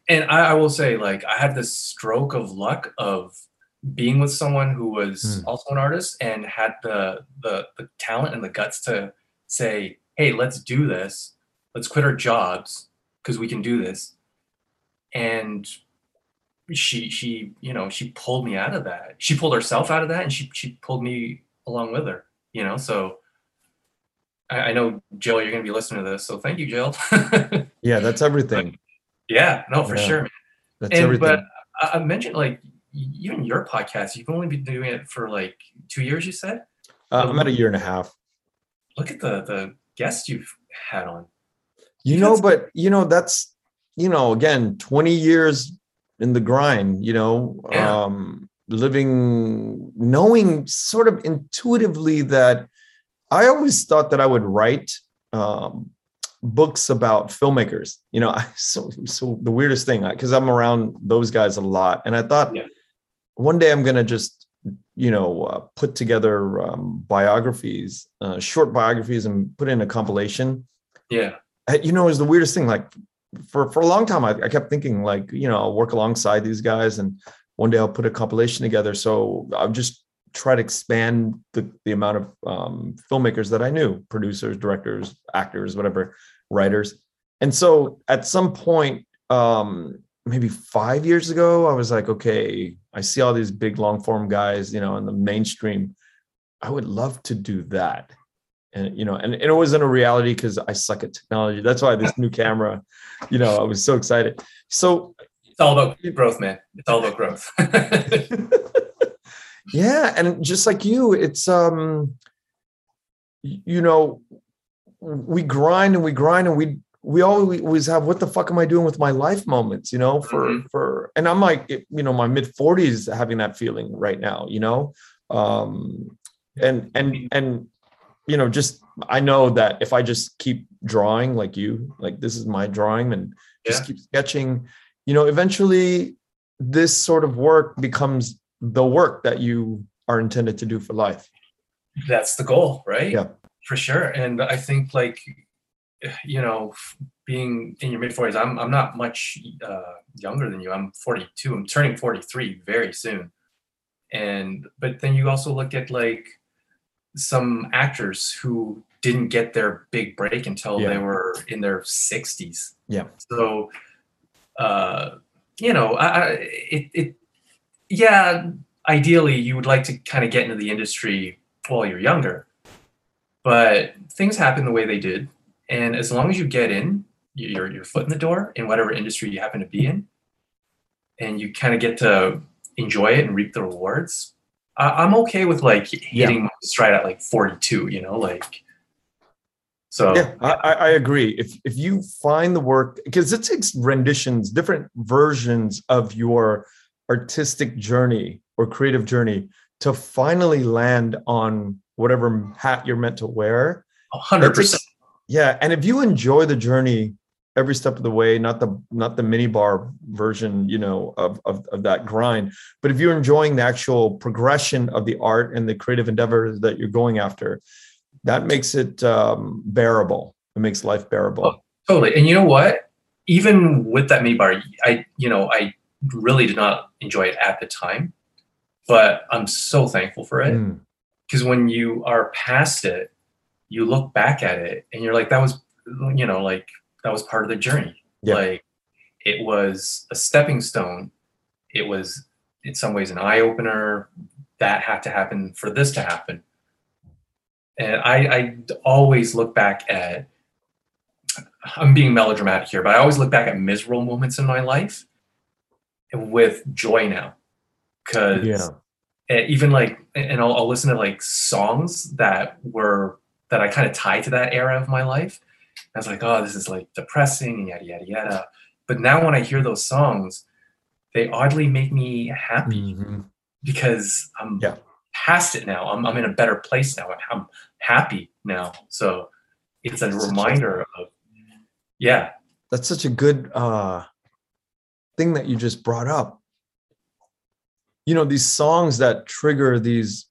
and I, I will say, like, I had this stroke of luck of being with someone who was Hmm. also an artist and had the, the the talent and the guts to say, "Hey, let's do this. Let's quit our jobs because we can do this." And she she you know she pulled me out of that. She pulled herself out of that, and she she pulled me along with her. You know, so I, I know Jill, you're gonna be listening to this, so thank you, Jill. <laughs> yeah, that's everything. yeah, no, for Yeah. sure. Man. That's And everything. but I, I mentioned like even your podcast, you've only been doing it for like two years. You said. uh, I'm at a year and a half. Look at the the guests you've had on. You know, but you know, that's you know, again, 20 years in the grind, you know, Yeah. um, living knowing sort of intuitively that I always thought that I would write um books about filmmakers. You know, <laughs> I so so the weirdest thing, because I'm around those guys a lot. And I thought Yeah. one day I'm gonna just you know uh, put together um, biographies uh, short biographies and put in a compilation Yeah. Uh, you know, it was the weirdest thing. Like for for a long time, I, I kept thinking like, you know, I'll work alongside these guys, and one day I'll put a compilation together. So I'll just try to expand the the amount of um, filmmakers that I knew, producers, directors, actors, whatever, writers. And so at some point, um, maybe five years ago, I was like, okay, I see all these big long form guys, you know, in the mainstream. I would love to do that and you know and, and it wasn't a reality because i suck at technology that's why this new <laughs> camera you know i was so excited so It's all about growth, man. It's all about growth. <laughs> yeah and just like you it's um you know we grind and we grind and we we always have what the fuck am i doing with my life moments you know for Mhm. for and i'm like you know my mid 40s having that feeling right now you know um and and and you know just i know that if i just keep drawing like you like this is my drawing and just Yeah. keep sketching you know eventually this sort of work becomes the work that you are intended to do for life That's the goal, right? Yeah. For sure. And I think like you know, being in your mid 40s, I'm I'm not much uh, younger than you. I'm 42. I'm turning 43 very soon. And but then you also look at like some actors who didn't get their big break until Yeah. they were in their 60s. Yeah. So uh you know, I, I it it yeah, ideally you would like to kind of get into the industry while you're younger. But things happen the way they did. And as long as you get in, your your foot in the door in whatever industry you happen to be in, and you kind of get to enjoy it and reap the rewards, I'm okay with like hitting my stride at like 42. You know, like so. yeah I, I agree if if you find the work because it takes renditions different versions of your artistic journey or creative journey to finally land on whatever hat you're meant to wear hundred It takes- percent. yeah and if you enjoy the journey every step of the way not the not the mini bar version you know of, of of that grind. But if you're enjoying the actual progression of the art and the creative endeavor that you're going after that makes it um bearable. It makes life bearable. Oh, Totally. And you know what? Even with that mini bar, I you know I really did not enjoy it at the time, but I'm so thankful for it. Mm, because when you are past it, you look back at it and you're like, that was, you know, like that was part of the journey. Yeah. Like it was a stepping stone. It was in some ways an eye opener. That had to happen for this to happen. And I, I always look back at, I'm being melodramatic here, but I always look back at miserable moments in my life with joy now. Cause Yeah. even like, and I'll, I'll listen to like songs that were, that I kind of tie to that era of my life. I was like, oh, this is like depressing and yada, yada, yada. But now when I hear those songs, they oddly make me happy Mhm. because I'm Yeah. past it now. I'm, I'm in a better place now. I'm, I'm happy now. So it's a a- reminder of, yeah, That's such a good uh, thing that you just brought up. You know, these songs that trigger these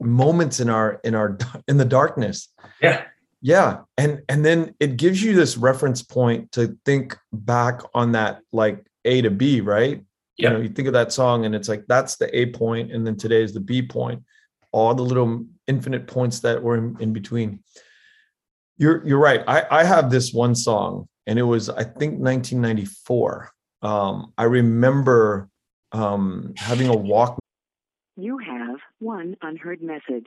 moments in our in our in the darkness. yeah, Yeah, and and then it gives you this reference point to think back on that like A to B, right? Yeah. You know, you think of that song and it's like that's the A point, and then today is the B point. All the little infinite points that were in, in between. You're you're right. I I have this one song, and it was I think 1994. Um, I remember um, having a walk. You have one unheard message.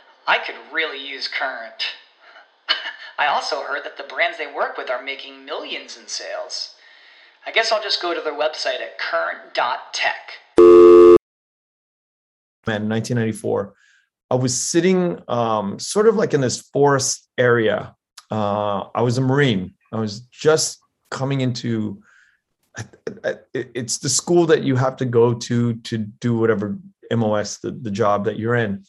I could really use Current. <laughs> I also heard that the brands they work with are making millions in sales. I guess I'll just go to their website at current.tech. man, 1994. I was sitting um, sort of like in this forest area. Uh, I was a Marine. I was just coming into it's the school that you have to go to to do whatever MOS, the, the job that you're in.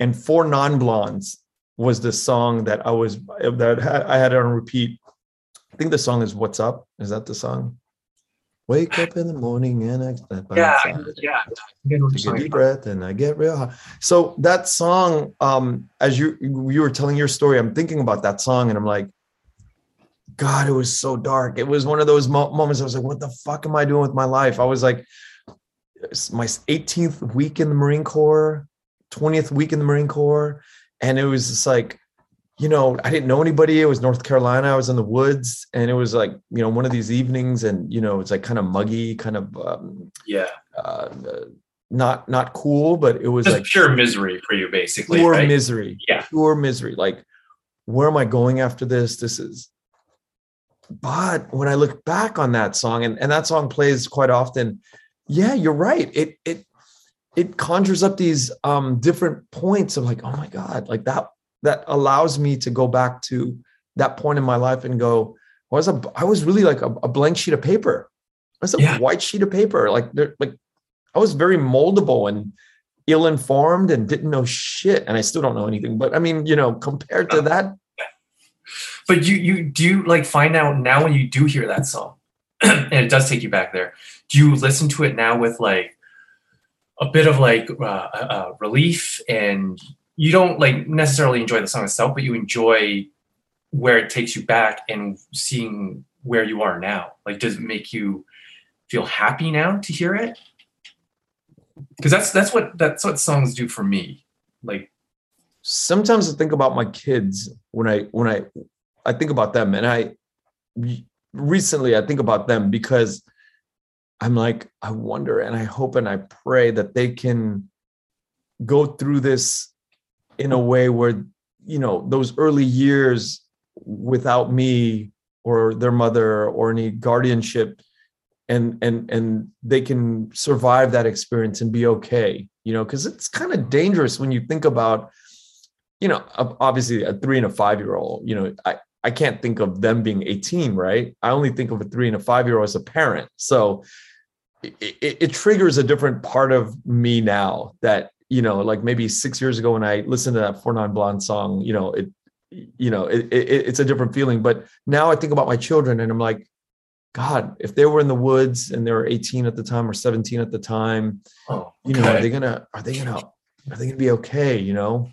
And Four Non Blondes was the song that I was that I had on repeat. I think the song is "What's Up." Is that the song? Wake up in the morning and I step yeah, outside yeah. I get take a deep breath and I get real high. So that song, um, as you you were telling your story, I'm thinking about that song and I'm like, God, it was so dark. It was one of those mo- moments. I was like, what the fuck am I doing with my life? I was like, it's my 18th week in the Marine Corps, 20th week in the Marine Corps, and it was just like, you know, I didn't know anybody. It was North Carolina. I was in the woods, and it was like, you know, one of these evenings, and you know, it's like kind of muggy, kind of um, Yeah, uh, not not cool, but it was just like pure misery for you, basically. pure right? misery. Yeah. pure misery. Like, where am I going after this? This is. But when I look back on that song, and, and that song plays quite often, yeah, you're right. It it it conjures up these um different points of like, oh my God, like that that allows me to go back to that point in my life and go, I was a I was really like a, a blank sheet of paper. I was a Yeah. white sheet of paper. Like there, like I was very moldable and ill-informed and didn't know shit. And I still don't know anything. But I mean, you know, compared to that, But you you do you like find out now when you do hear that song, <clears throat> and it does take you back there. Do you listen to it now with like a bit of like uh, uh, relief, and you don't like necessarily enjoy the song itself, but you enjoy where it takes you back and seeing where you are now. Like, does it make you feel happy now to hear it? Because that's that's what that's what songs do for me. Like, sometimes I think about my kids when I when I I think about them and I recently I think about them because I'm like I wonder and I hope and I pray that they can go through this in a way where you know those early years without me or their mother or any guardianship and and and they can survive that experience and be okay you know because it's kind of dangerous when you think about you know obviously a three and a five year old you know i i can't think of them being 18 right? I only think of a three and a five year old as a parent. So it, it, it triggers a different part of me now that you know like maybe six years ago when i listened to that four non blonde song you know it you know it, it, it's a different feeling. But now i think about my children and i'm like god if they were in the woods and they were 18 at the time or 17 at the time Oh, you know are they gonna are they gonna are they gonna be okay you know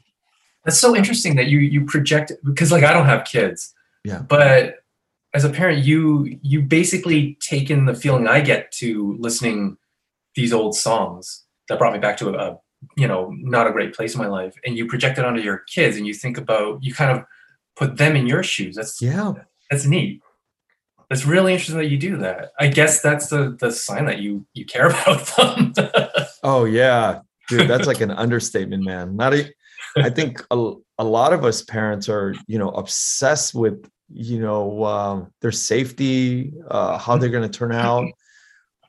That's so interesting that you you project because like I don't have kids. Yeah. But as a parent, you you basically take in the feeling I get to listening these old songs that brought me back to a, a you know not a great place in my life, and you project it onto your kids, and you think about you kind of put them in your shoes. That's yeah that's neat. That's really interesting that you do that. I guess that's the the sign that you you care <laughs> about them. oh yeah dude that's like an understatement man not a, i think a, a lot of us parents are you know obsessed with you know um, their safety uh, how they're going to turn <laughs> out.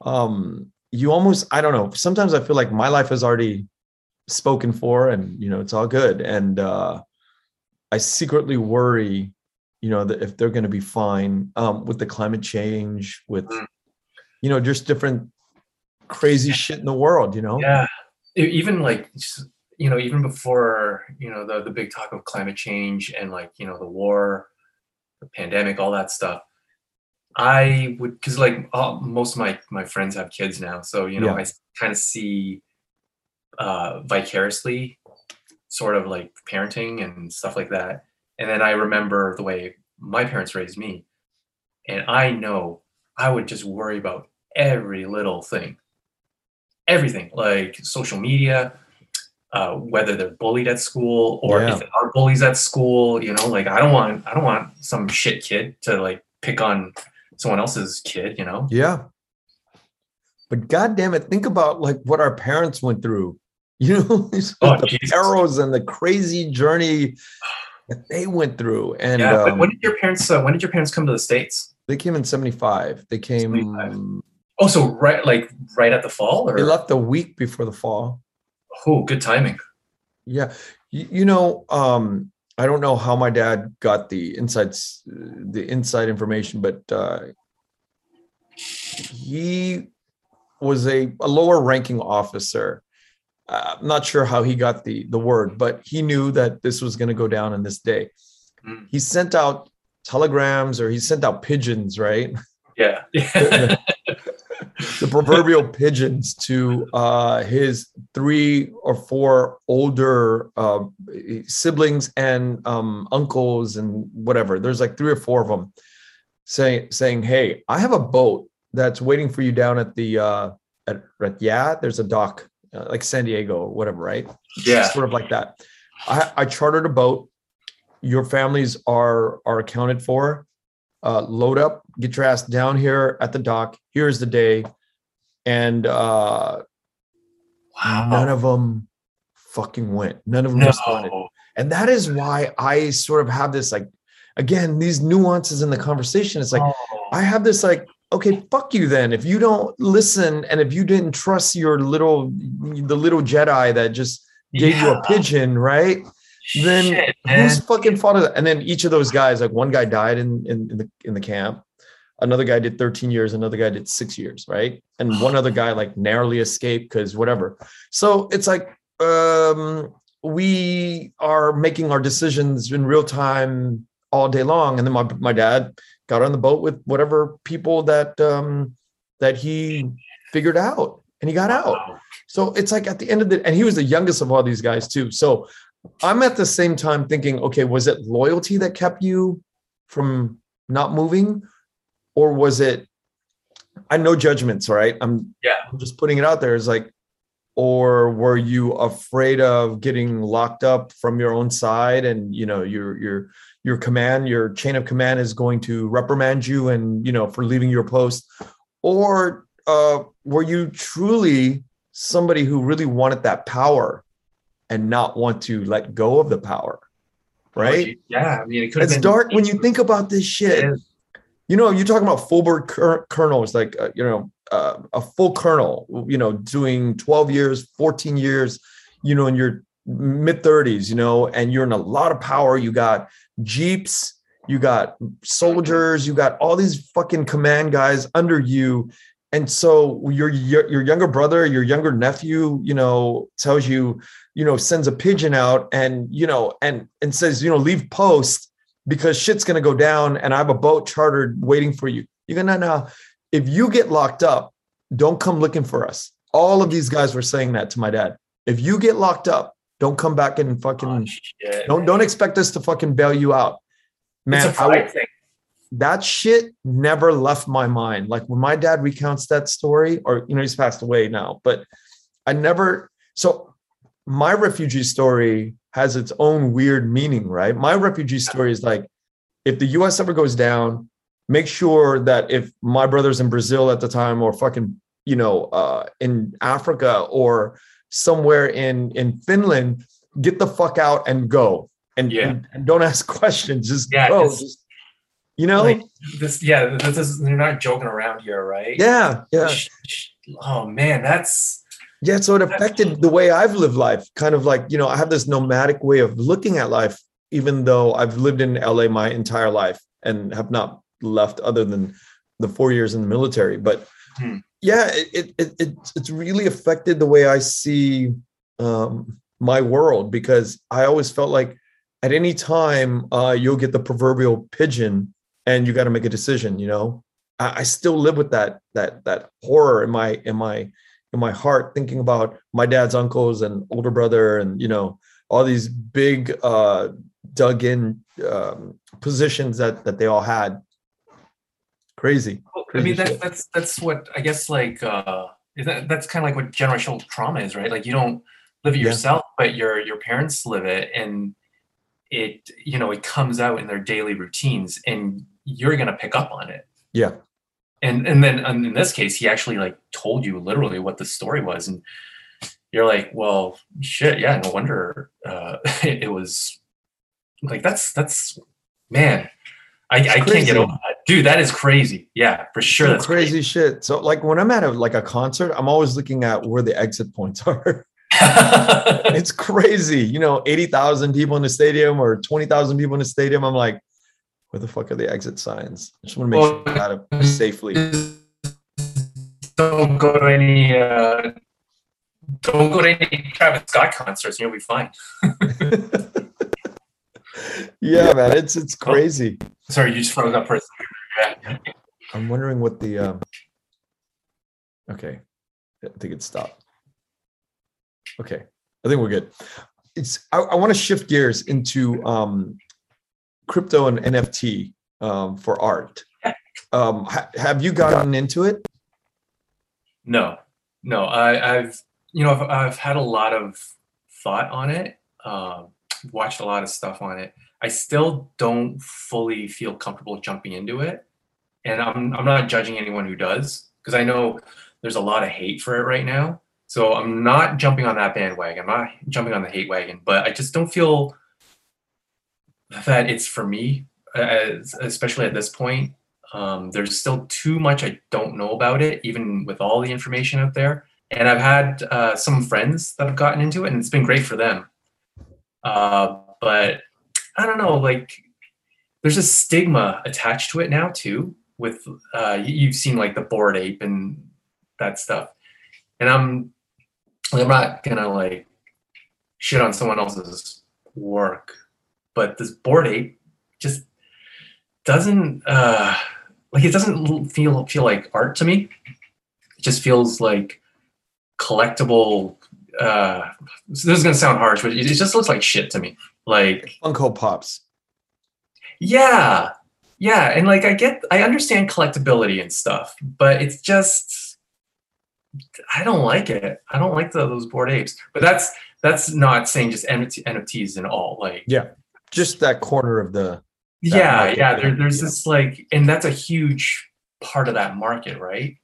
Um you almost i don't know sometimes i feel like my life is already spoken for and you know it's all good. And uh i secretly worry you know that if they're going to be fine um with the climate change with Mm. you know just different crazy shit in the world you know? Yeah. Even like just, you know even before you know the the big talk of climate change and like you know the war the pandemic all that stuff i would because like all, most of my my friends have kids now so you know Yeah. i kind of see uh vicariously sort of like parenting and stuff like that and then i remember the way my parents raised me and i know i would just worry about every little thing everything like social media uh, whether they're bullied at school or Yeah. if there are bullies at school you know like i don't want i don't want some shit kid to like pick on someone else's kid you know Yeah. But god damn it, think about like what our parents went through. <laughs> You know, <laughs> Oh, the Jesus. perils and the crazy journey that they went through. And yeah um, when did your parents uh, when did your parents come to the states they came in 75. They came 75. oh so right like right at the fall or they left a week before the fall. Oh good timing Yeah. You, you know, um, I don't know how my dad got the insights, the inside information, but uh, he was a, a lower ranking officer. Uh, I'm not sure how he got the the word, but he knew that this was going to go down on this day. Mm. He sent out telegrams or he sent out pigeons, right? yeah <laughs> <laughs> the proverbial <laughs> pigeons to uh, his three or four older uh, siblings and um, uncles and whatever. There's like three or four of them saying saying, "Hey, I have a boat that's waiting for you down at the uh, at, at yeah. There's a dock uh, like San Diego or whatever, right? yeah sort of like that. I, I chartered a boat. Your families are are accounted for. Uh, load up, get your ass down here at the dock. Here's the day, and uh, wow none of them fucking went. None of them responded, and that is why I sort of have this like, again, these nuances in the conversation. It's like Oh. I have this like, okay, fuck you then. If you don't listen and if you didn't trust your little the little Jedi that just gave you a pigeon, right? Then Shit, whose fucking fault is it? And then each of those guys, like one guy died in, in in the in the camp, another guy did 13 years, another guy did six years, right? And <sighs> one other guy like narrowly escaped because whatever. So it's like um we are making our decisions in real time all day long. And then my my dad got on the boat with whatever people that um that he figured out and he got out. So it's like at the end of the and he was the youngest of all these guys too. So I'm at the same time thinking, okay, was it loyalty that kept you from not moving? Or was it I know judgments, all right? I'm Yeah. I'm just putting it out there. It's like, or were you afraid of getting locked up from your own side and you know your your your command, your chain of command is going to reprimand you and you know for leaving your post? Or uh were you truly somebody who really wanted that power and not want to let go of the power? Right? Yeah, I mean, it could It's dark when you think about this shit It is. You know, you're talking about full bird cur- colonels, like uh, you know, uh, a full colonel, you know, doing 12 years, 14 years, you know, in your mid 30s, you know, and you're in a lot of power. You got jeeps, you got soldiers, you got all these fucking command guys under you, and so your your younger brother your younger nephew you know tells you you know sends a pigeon out and you know and and says you know leave post because shit's going to go down and i have a boat chartered waiting for you you're gonna know if you get locked up don't come looking for us all of these guys were saying that to my dad if you get locked up don't come back and fucking Oh, shit, don't man. don't expect us to fucking bail you out man I would- pride thing. that shit never left my mind. Like when my dad recounts that story, or you know, he's passed away now, but I never. So my refugee story has its own weird meaning, right? My refugee story is like, if the U.S. ever goes down, make sure that if my brother's in Brazil at the time, or fucking, you know, uh, in Africa or somewhere in in Finland, get the fuck out and go. And, Yeah. and, and don't ask <laughs> questions. Just Yeah, go. Just, you know, Like this, yeah. This is You're not joking around here, right? yeah, yeah. Oh man, that's Yeah, so it affected the way I've lived life. Kind of like, you know, I have this nomadic way of looking at life, even though I've lived in LA my entire life and have not left other than the four years in the military. But Hmm. yeah, it, it, it, it's- really affected the way I see um, my world because I always felt like at any time uh, you'll get the proverbial pigeon and you got to make a decision, you know? I, I still live with that, that, that horror in my, in my, in my heart thinking about my dad's uncles and older brother and you know all these big uh dug in um, positions that that they all had crazy I mean, that's that's that's what I guess like uh that that's kind of like what generational trauma is, right? Like you don't live it Yeah. yourself, but your your parents live it, and it you know it comes out in their daily routines, and you're gonna pick up on it. yeah And and then and in this case, he actually like told you literally what the story was, and you're like, well, shit, yeah, no wonder uh, it, <laughs> it was like that's that's man. I, I can't get over that. Dude, that is crazy. Yeah, for sure. Some That's crazy shit so like when i'm at a like a concert i'm always looking at where the exit points <laughs> are <laughs> it's crazy you know 80,000 people in the stadium or 20,000 people in the stadium i'm like where the fuck are the exit signs i just want to make Well, sure I got it safely don't go to any uh, don't go to any Travis Scott concerts. You'll be fine. <laughs> yeah man it's it's crazy Sorry, you just froze up for a second. Yeah. I'm wondering what the um okay. I think it stopped. Okay. I think we're good. It's I, I want to shift gears into um crypto and NFT um for art. Um ha- have you gotten into it? No, no. I, I've you know I've, I've had a lot of thought on it. Um, watched a lot of stuff on it. I still don't fully feel comfortable jumping into it, and I'm I'm not judging anyone who does because I know there's a lot of hate for it right now. So I'm not jumping on that bandwagon. I'm not jumping on the hate wagon, but I just don't feel that it's for me, as, especially at this point. Um, there's still too much I don't know about it, even with all the information out there. And I've had uh, some friends that have gotten into it, and it's been great for them. Uh, but I don't know, like there's a stigma attached to it now too. With uh, you- you've seen like the Bored Ape and that stuff, and I'm I'm not gonna like shit on someone else's work, but this Bored Ape just doesn't uh like it doesn't feel feel like art to me. It just feels like collectible. Uh, this is gonna sound harsh, but it, it just looks like shit to me. Like Funko Pops. yeah, yeah, and like I get, I understand collectability and stuff, but it's just I don't like it. I don't like the, those Bored Apes. But that's that's not saying just NFT, NFTs and all. Like Just that corner of the yeah, market, yeah. There, there's yeah. this like, and that's a huge part of that market, right?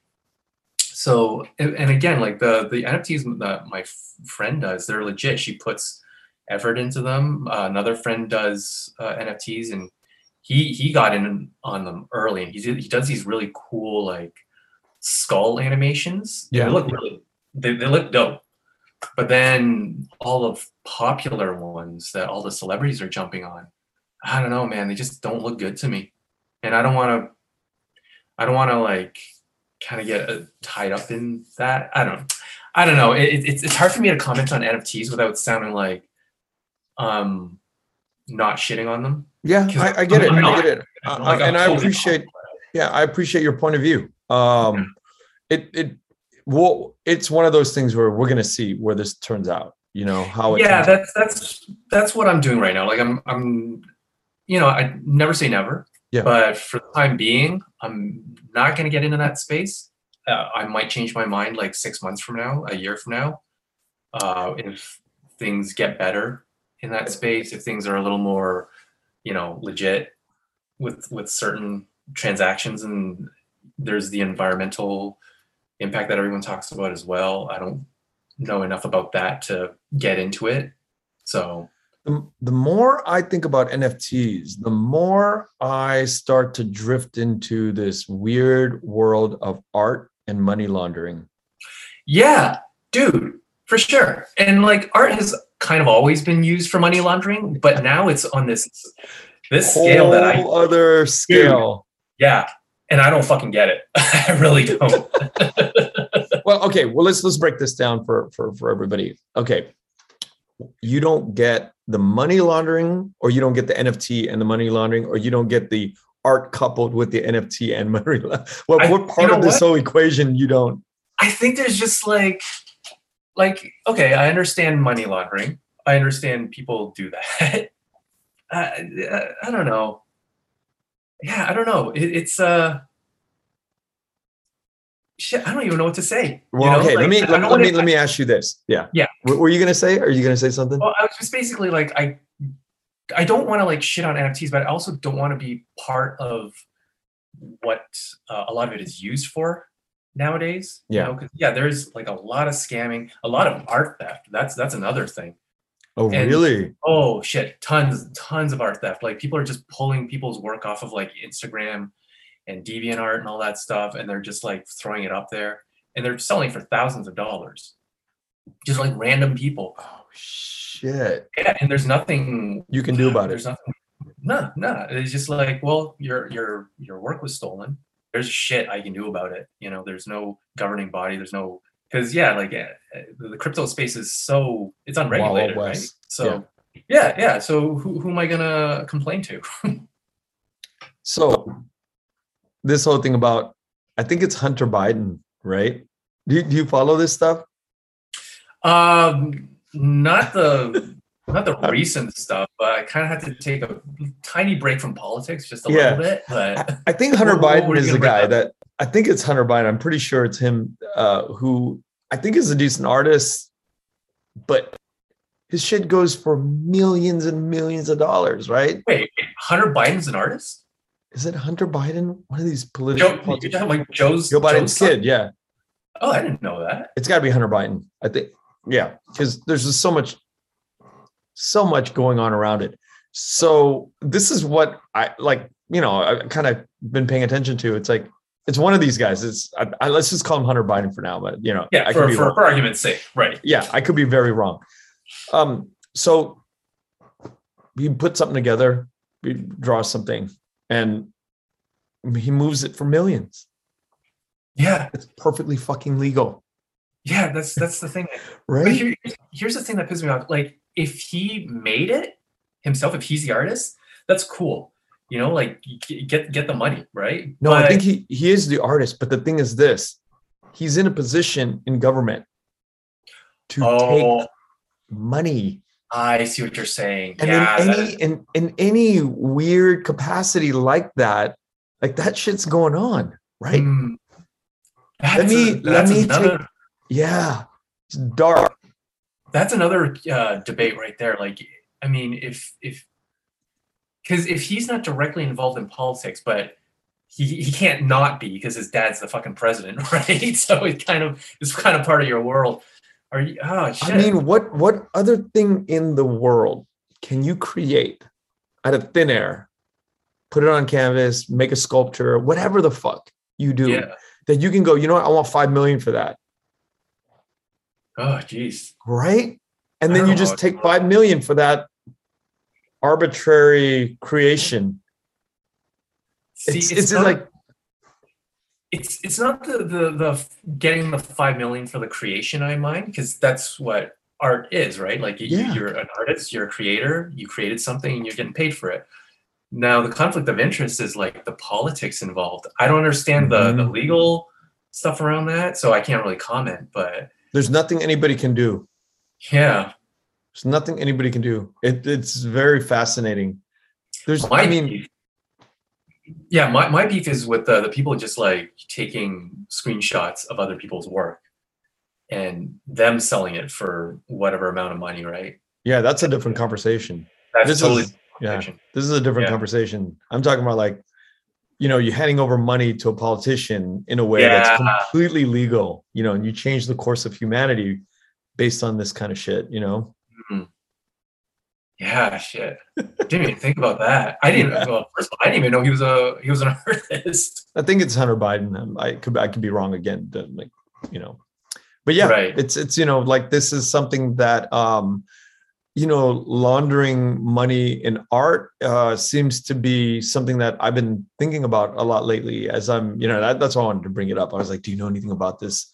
So, and, and again, like the the NFTs that my friend does, they're legit. She puts effort into them. Uh, another friend does uh, NFTs, and he he got in on them early, and he did, he does these really cool like skull animations. Yeah. they look really they, they look dope. But then all of popular ones that all the celebrities are jumping on, I don't know, man. They just don't look good to me, and I don't want to. I don't want to like kind of get uh, tied up in that. I don't. I don't know. It, it- it's it's hard for me to comment on NFTs without sounding like um not shitting on them. Yeah, I, I get it. I get it. Uh, like, and I appreciate yeah i appreciate your point of view um it it well it's one of those things where we're going to see where this turns out you know how it yeah that's that's that's what i'm doing right now. Like i'm i'm you know i never say never Yeah. but for the time being i'm not going to get into that space. Uh, i might change my mind like six months from now a year from now uh, if things get better in that space if things are a little more you know legit with with certain transactions and there's the environmental impact that everyone talks about as well. I don't know enough about that to get into it. So the, the more i think about nfts the more i start to drift into this weird world of art and money laundering yeah, dude, for sure. And like art has kind of always been used for money laundering, but now it's on this this scale that I other scale yeah, and I don't fucking get it. <laughs> I really don't. <laughs> well okay well let's let's break this down for for for everybody okay you don't get the money laundering or you don't get the nft and the money laundering or you don't get the art coupled with the nft and money la- what, I- what you part know of this what? whole equation you don't I think there's just like like okay, I understand money laundering. I understand people do that. <laughs> uh, I, I don't know. Yeah, I don't know. It, it's uh shit. I don't even know what to say. you well know? okay let Like, me let, don't let me let me ask you this yeah Yeah. what were you gonna say are you gonna say something Well, I was just basically like I I don't want to like shit on NFTs, but I also don't want to be part of what uh, a lot of it is used for nowadays. you Yeah. know, 'cause, yeah. There's like a lot of scamming, a lot of art theft. That's that's another thing. oh and- really Oh shit, tons tons of art theft. Like people are just pulling people's work off of like Instagram and DeviantArt and all that stuff, and they're just like throwing it up there, and they're selling for thousands of dollars. Just like random people. oh shit Yeah, and there's nothing you can do about it there's nothing. No, no. It's just like, well, your your your work was stolen. There's shit I can do about it. You know, there's no governing body. There's no because yeah, like uh, uh, the crypto space is so it's unregulated, right? West. So yeah. yeah, So who who am I gonna complain to? <laughs> so this whole thing about i think it's hunter biden right do you, do you follow this stuff um, not the <laughs> not the recent stuff, but I kind of had to take a tiny break from politics, just a Yeah. little bit. But I, I think Hunter What- what Biden were is the guy up? that I think it's Hunter Biden. I'm pretty sure it's him uh, who I think is a decent artist, but his shit goes for millions and millions of dollars, right? wait, Hunter Biden's an artist? Is it Hunter Biden? One of these political Joe, you're politicians? like Joe's Joe Biden's Joe's son? kid, yeah. Oh, I didn't know that. It's got to be Hunter Biden. I think, yeah, because there's just so much, so much going on around it. So this is what I like. You know, I've kind of been paying attention to. It's like it's one of these guys. It's I, I, let's just call him Hunter Biden for now. But you know, Yeah, I for, for, for argument's sake, right? yeah, I could be very wrong. Um, so he put something together, he draws something, and he moves it for millions. Yeah, It's perfectly fucking legal, yeah. That's that's the thing. But right? here, here's the thing that pisses me off. Like, if he made it himself, if he's the artist, that's cool. You know, like get get the money, right? No, I think he he is the artist, but the thing is this: he's in a position in government to Oh, take money, I see what you're saying. and yeah, in any is- in in any weird capacity like that, like that shit's going on, right? Mm. Let me- a- let me another, take- Yeah, it's dark. that's another uh, debate right there. Like, I mean, if if because if he's not directly involved in politics, but he, he can't not be because his dad's the fucking president, <laughs> right? So it kind of it's kind of part of your world. Are you? Oh shit! I mean, what what other thing in the world can you create out of thin air? Put it on canvas, make a sculpture, whatever the fuck you do. yeah. that you can go, you know what, I want five million for that, Oh jeez. right? And then you just take five million for that arbitrary creation. See, It's, it's, it's, not- like it's it's not the the the getting the five million for the creation I mind because that's what art is, right? Like you, Yeah. you're an artist, you're a creator, you created something, and you're getting paid for it. Now the conflict of interest is like the politics involved. I don't understand the the Mhm. legal stuff around that, so I can't really comment. But There's nothing anybody can do. yeah, There's nothing anybody can do. It, it's very fascinating. There's, my I mean, yeah, my, my beef is with the, the people just like taking screenshots of other people's work and them selling it for whatever amount of money, right? yeah, that's a different conversation. That's This totally is, yeah, this is a different Yeah. conversation. I'm talking about like, you know, you handing over money to a politician in a way that's completely legal, you know, and you change the course of humanity based on this kind of shit, you know? Mm-hmm. Yeah, shit. Didn't even think about that. I didn't. Yeah. Well, first of all, I didn't even know he was a he was an <laughs> artist. I think it's Hunter Biden. Um, I could I could be wrong again. but, Like you know, but yeah, Right. it's it's you know like this is something that um you know laundering money in art uh seems to be something that I've been thinking about a lot lately. As I'm you know that, that's why I wanted to bring it up. I was like, do you know anything about this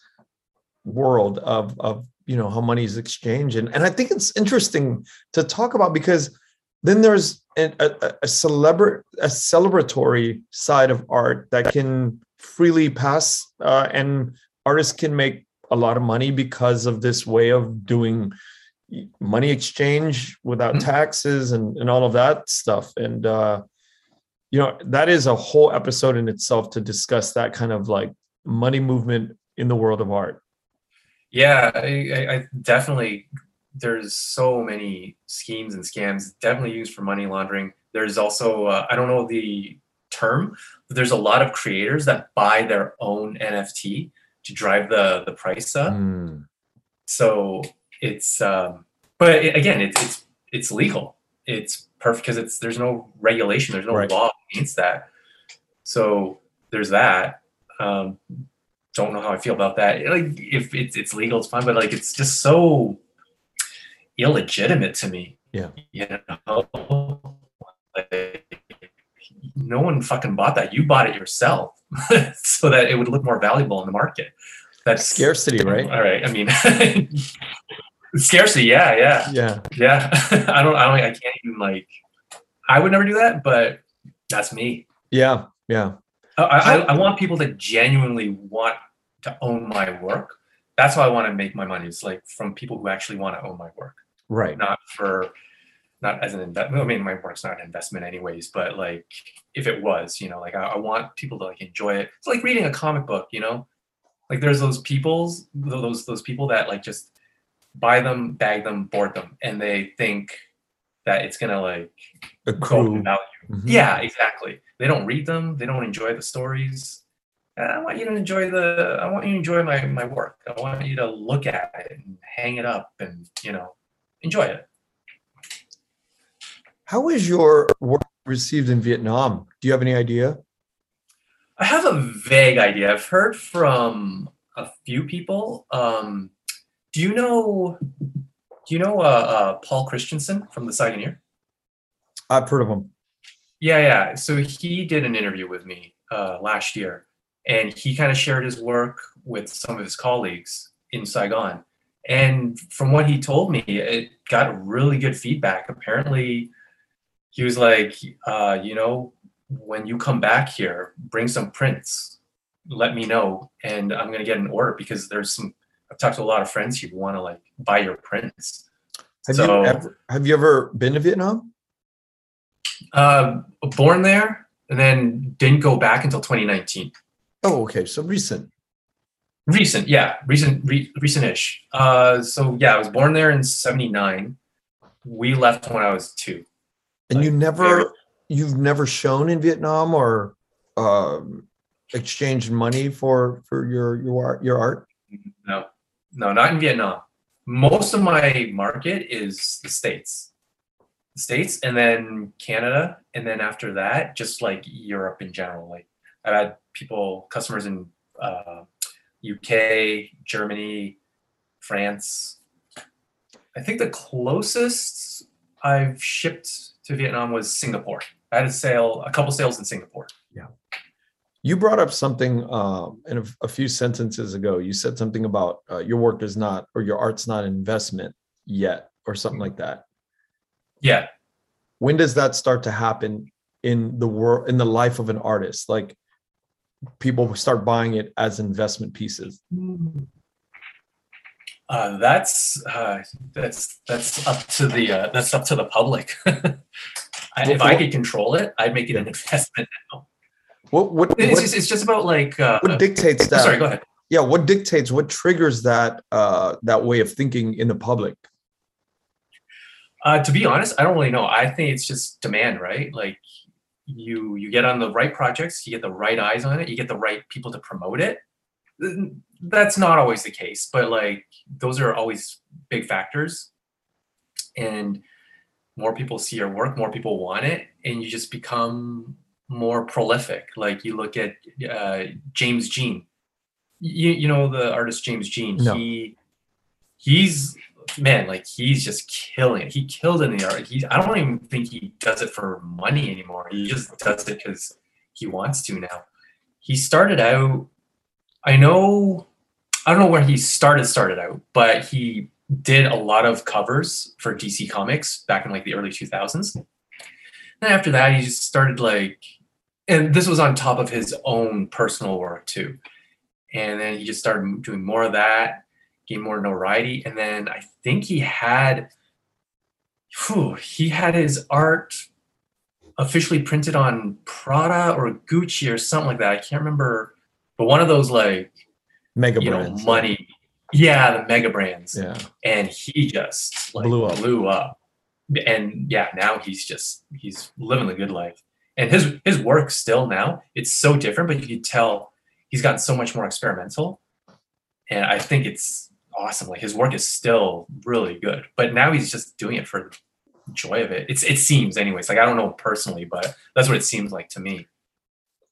world of of you know how money is exchanged. And and I think it's interesting to talk about because then there's a, a, a celebra- a celebratory side of art that can freely pass uh, and artists can make a lot of money because of this way of doing money exchange without Mhm. taxes and, and all of that stuff. And uh, you know that is a whole episode in itself to discuss that kind of like money movement in the world of art Yeah, I, I, I definitely. There's so many schemes and scams definitely used for money laundering. There's also uh, I don't know the term, but there's a lot of creators that buy their own NFT to drive the the price up. Mm. So it's um, but it, again, it's it's it's legal. It's perfect because it's there's no regulation, there's no Right. law against that. So there's that. Um, don't know how I feel about that. Like if it's it's legal, it's fine, but like it's just so illegitimate to me. Yeah. You know, like, no one fucking bought that. You bought it yourself, <laughs> so that it would look more valuable in the market. That's scarcity right all right. I mean, <laughs> scarcity. Yeah, yeah, yeah yeah. <laughs> I don't. I don't. I can't even like. I would never do that, but that's me. yeah yeah I, I, I want people to genuinely want to own my work. That's how I want to make my money. It's like from people who actually want to own my work, right not for, not as an investment. I mean, my work's not an investment anyways, but like if it was, you know, like I, I want people to like enjoy it. It's like reading a comic book, you know, like there's those people's those those people that like just buy them, bag them, board them, and they think that it's gonna like accrue in value. Mhm. Yeah, exactly. They don't read them. They don't enjoy the stories. Uh, I want you to enjoy the. I want you to enjoy my my work. I want you to look at it and hang it up and you know enjoy it. How is your work received in Vietnam? Do you have any idea? I have a vague idea. I've heard from a few people. Um, do you know? Do you know uh, uh, Paul Christensen from the Saigoneer? I've heard of him. Yeah, yeah. So he did an interview with me uh, last year, and he kind of shared his work with some of his colleagues in Saigon. And from what he told me, it got really good feedback. Apparently, he was like, uh, you know, when you come back here, bring some prints. Let me know, and I'm gonna get an order because there's some. I've talked to a lot of friends who want to like buy your prints. Have So- you ever have you ever been to Vietnam? Uh, born there, and then didn't go back until 2019. Oh, okay. So recent. Recent, yeah, recent, re- recent-ish. Uh, so yeah, I was born there in '79. We left when I was two. And you never you've never shown in Vietnam or um exchanged money for for your your art your art? No, no, not in Vietnam. Most of my market is the states, the states, and then Canada, and then after that, just like Europe in general. Like I've had people, customers in uh, UK, Germany, France. I think the closest I've shipped to Vietnam was Singapore. I had a sale, a couple sales in Singapore. Yeah. You brought up something um, in a, a few sentences ago. You said something about uh, your work is not or your art's not an investment yet, or something like that. Yeah. When does that start to happen in the world in the life of an artist? Like people start buying it as investment pieces. Uh, that's uh, that's that's up to the uh, that's up to the public. <laughs> I, if I could control it, I'd make it an investment now. What what It's what, just, it's just about like uh, what dictates that? sorry, go ahead. Yeah, what dictates what triggers that uh that way of thinking in the public? Uh, to be honest, I don't really know. I think it's just demand, right? Like you you get on the right projects, you get the right eyes on it, you get the right people to promote it. That's not always the case, but like those are always big factors. And more people see your work, more people want it, and you just become more prolific. Like you look at uh, James Jean. You you know the artist James Jean. No. He he's man, like he's just killing it. He killed in the art. He I don't even think he does it for money anymore. He just does it because he wants to now. He started out, I know, I don't know where he started started out, but he did a lot of covers for DC Comics back in like the early 2000s. Then after that, he just started like, and this was on top of his own personal work too. And then he just started doing more of that gain more notoriety. And then I think he had, whew, he had his art officially printed on Prada or Gucci or something like that. I can't remember, but one of those like Mega you know money, yeah, the mega brands. Yeah. And he just like Blew up. blew up. And yeah, now he's just he's living the good life. And his his work still now it's so different, but you can tell he's gotten so much more experimental. And I think it's awesome. Like his work is still really good, but now he's just doing it for the joy of it. It's it seems anyways. Like I don't know personally, but that's what it seems like to me.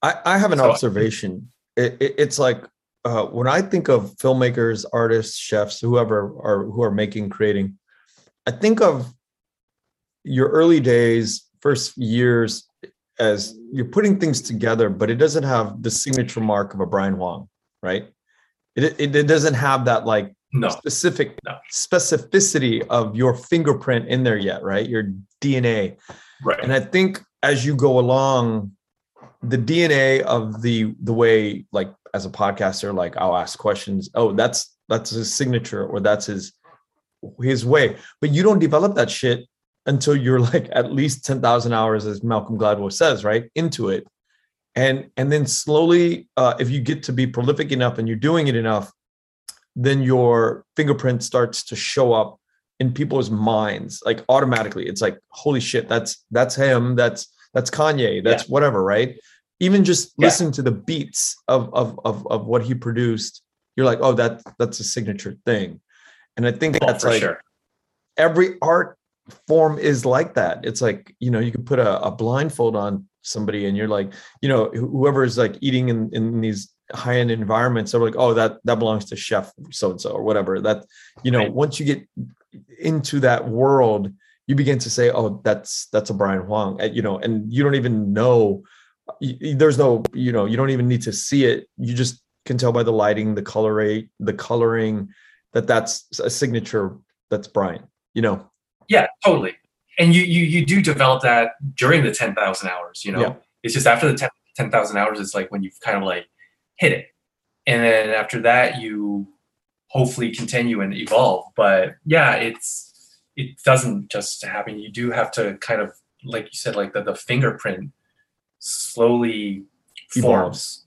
I, I have an So- observation. It, it, it's like uh, when I think of filmmakers, artists, chefs, whoever are who are making, creating, I think of your early days, first years, as you're putting things together, but it doesn't have the signature mark of a Brian Hoang, right? It, it, it doesn't have that like No. specific No. specificity of your fingerprint in there yet, right? Your DNA. Right. And I think as you go along, the DNA of the the way like as a podcaster, like I'll ask questions. Oh, that's that's his signature or that's his his way. But you don't develop that shit until you're like at least 10,000 hours, as Malcolm Gladwell says, right? Into it. And and then slowly, uh, if you get to be prolific enough and you're doing it enough, then your fingerprint starts to show up in people's minds like automatically. It's like holy shit that's that's him that's that's kanye that's whatever right? Even just Yeah. listen to the beats of, of of of what he produced you're like oh that that's a signature thing. And i think Oh, that's like sure. every art form is like that. It's like you know you could put a, a blindfold on somebody and you're like you know whoever is like eating in, in these high-end environments they're like oh that that belongs to chef so and so or whatever that you know Right. once you get into that world you begin to say oh that's that's a brian hoang and, you know and you don't even know there's no you know you don't even need to see it you just can tell by the lighting the color rate the coloring that that's a signature that's brian you know Yeah, totally. And you you you do develop that during the ten thousand hours. You know, Yeah. it's just after the 10 10,000 hours, it's like when you've kind of like hit it, and then after that, you hopefully continue and evolve. But yeah, it's it doesn't just happen. You do have to kind of like you said, like the the fingerprint slowly forms,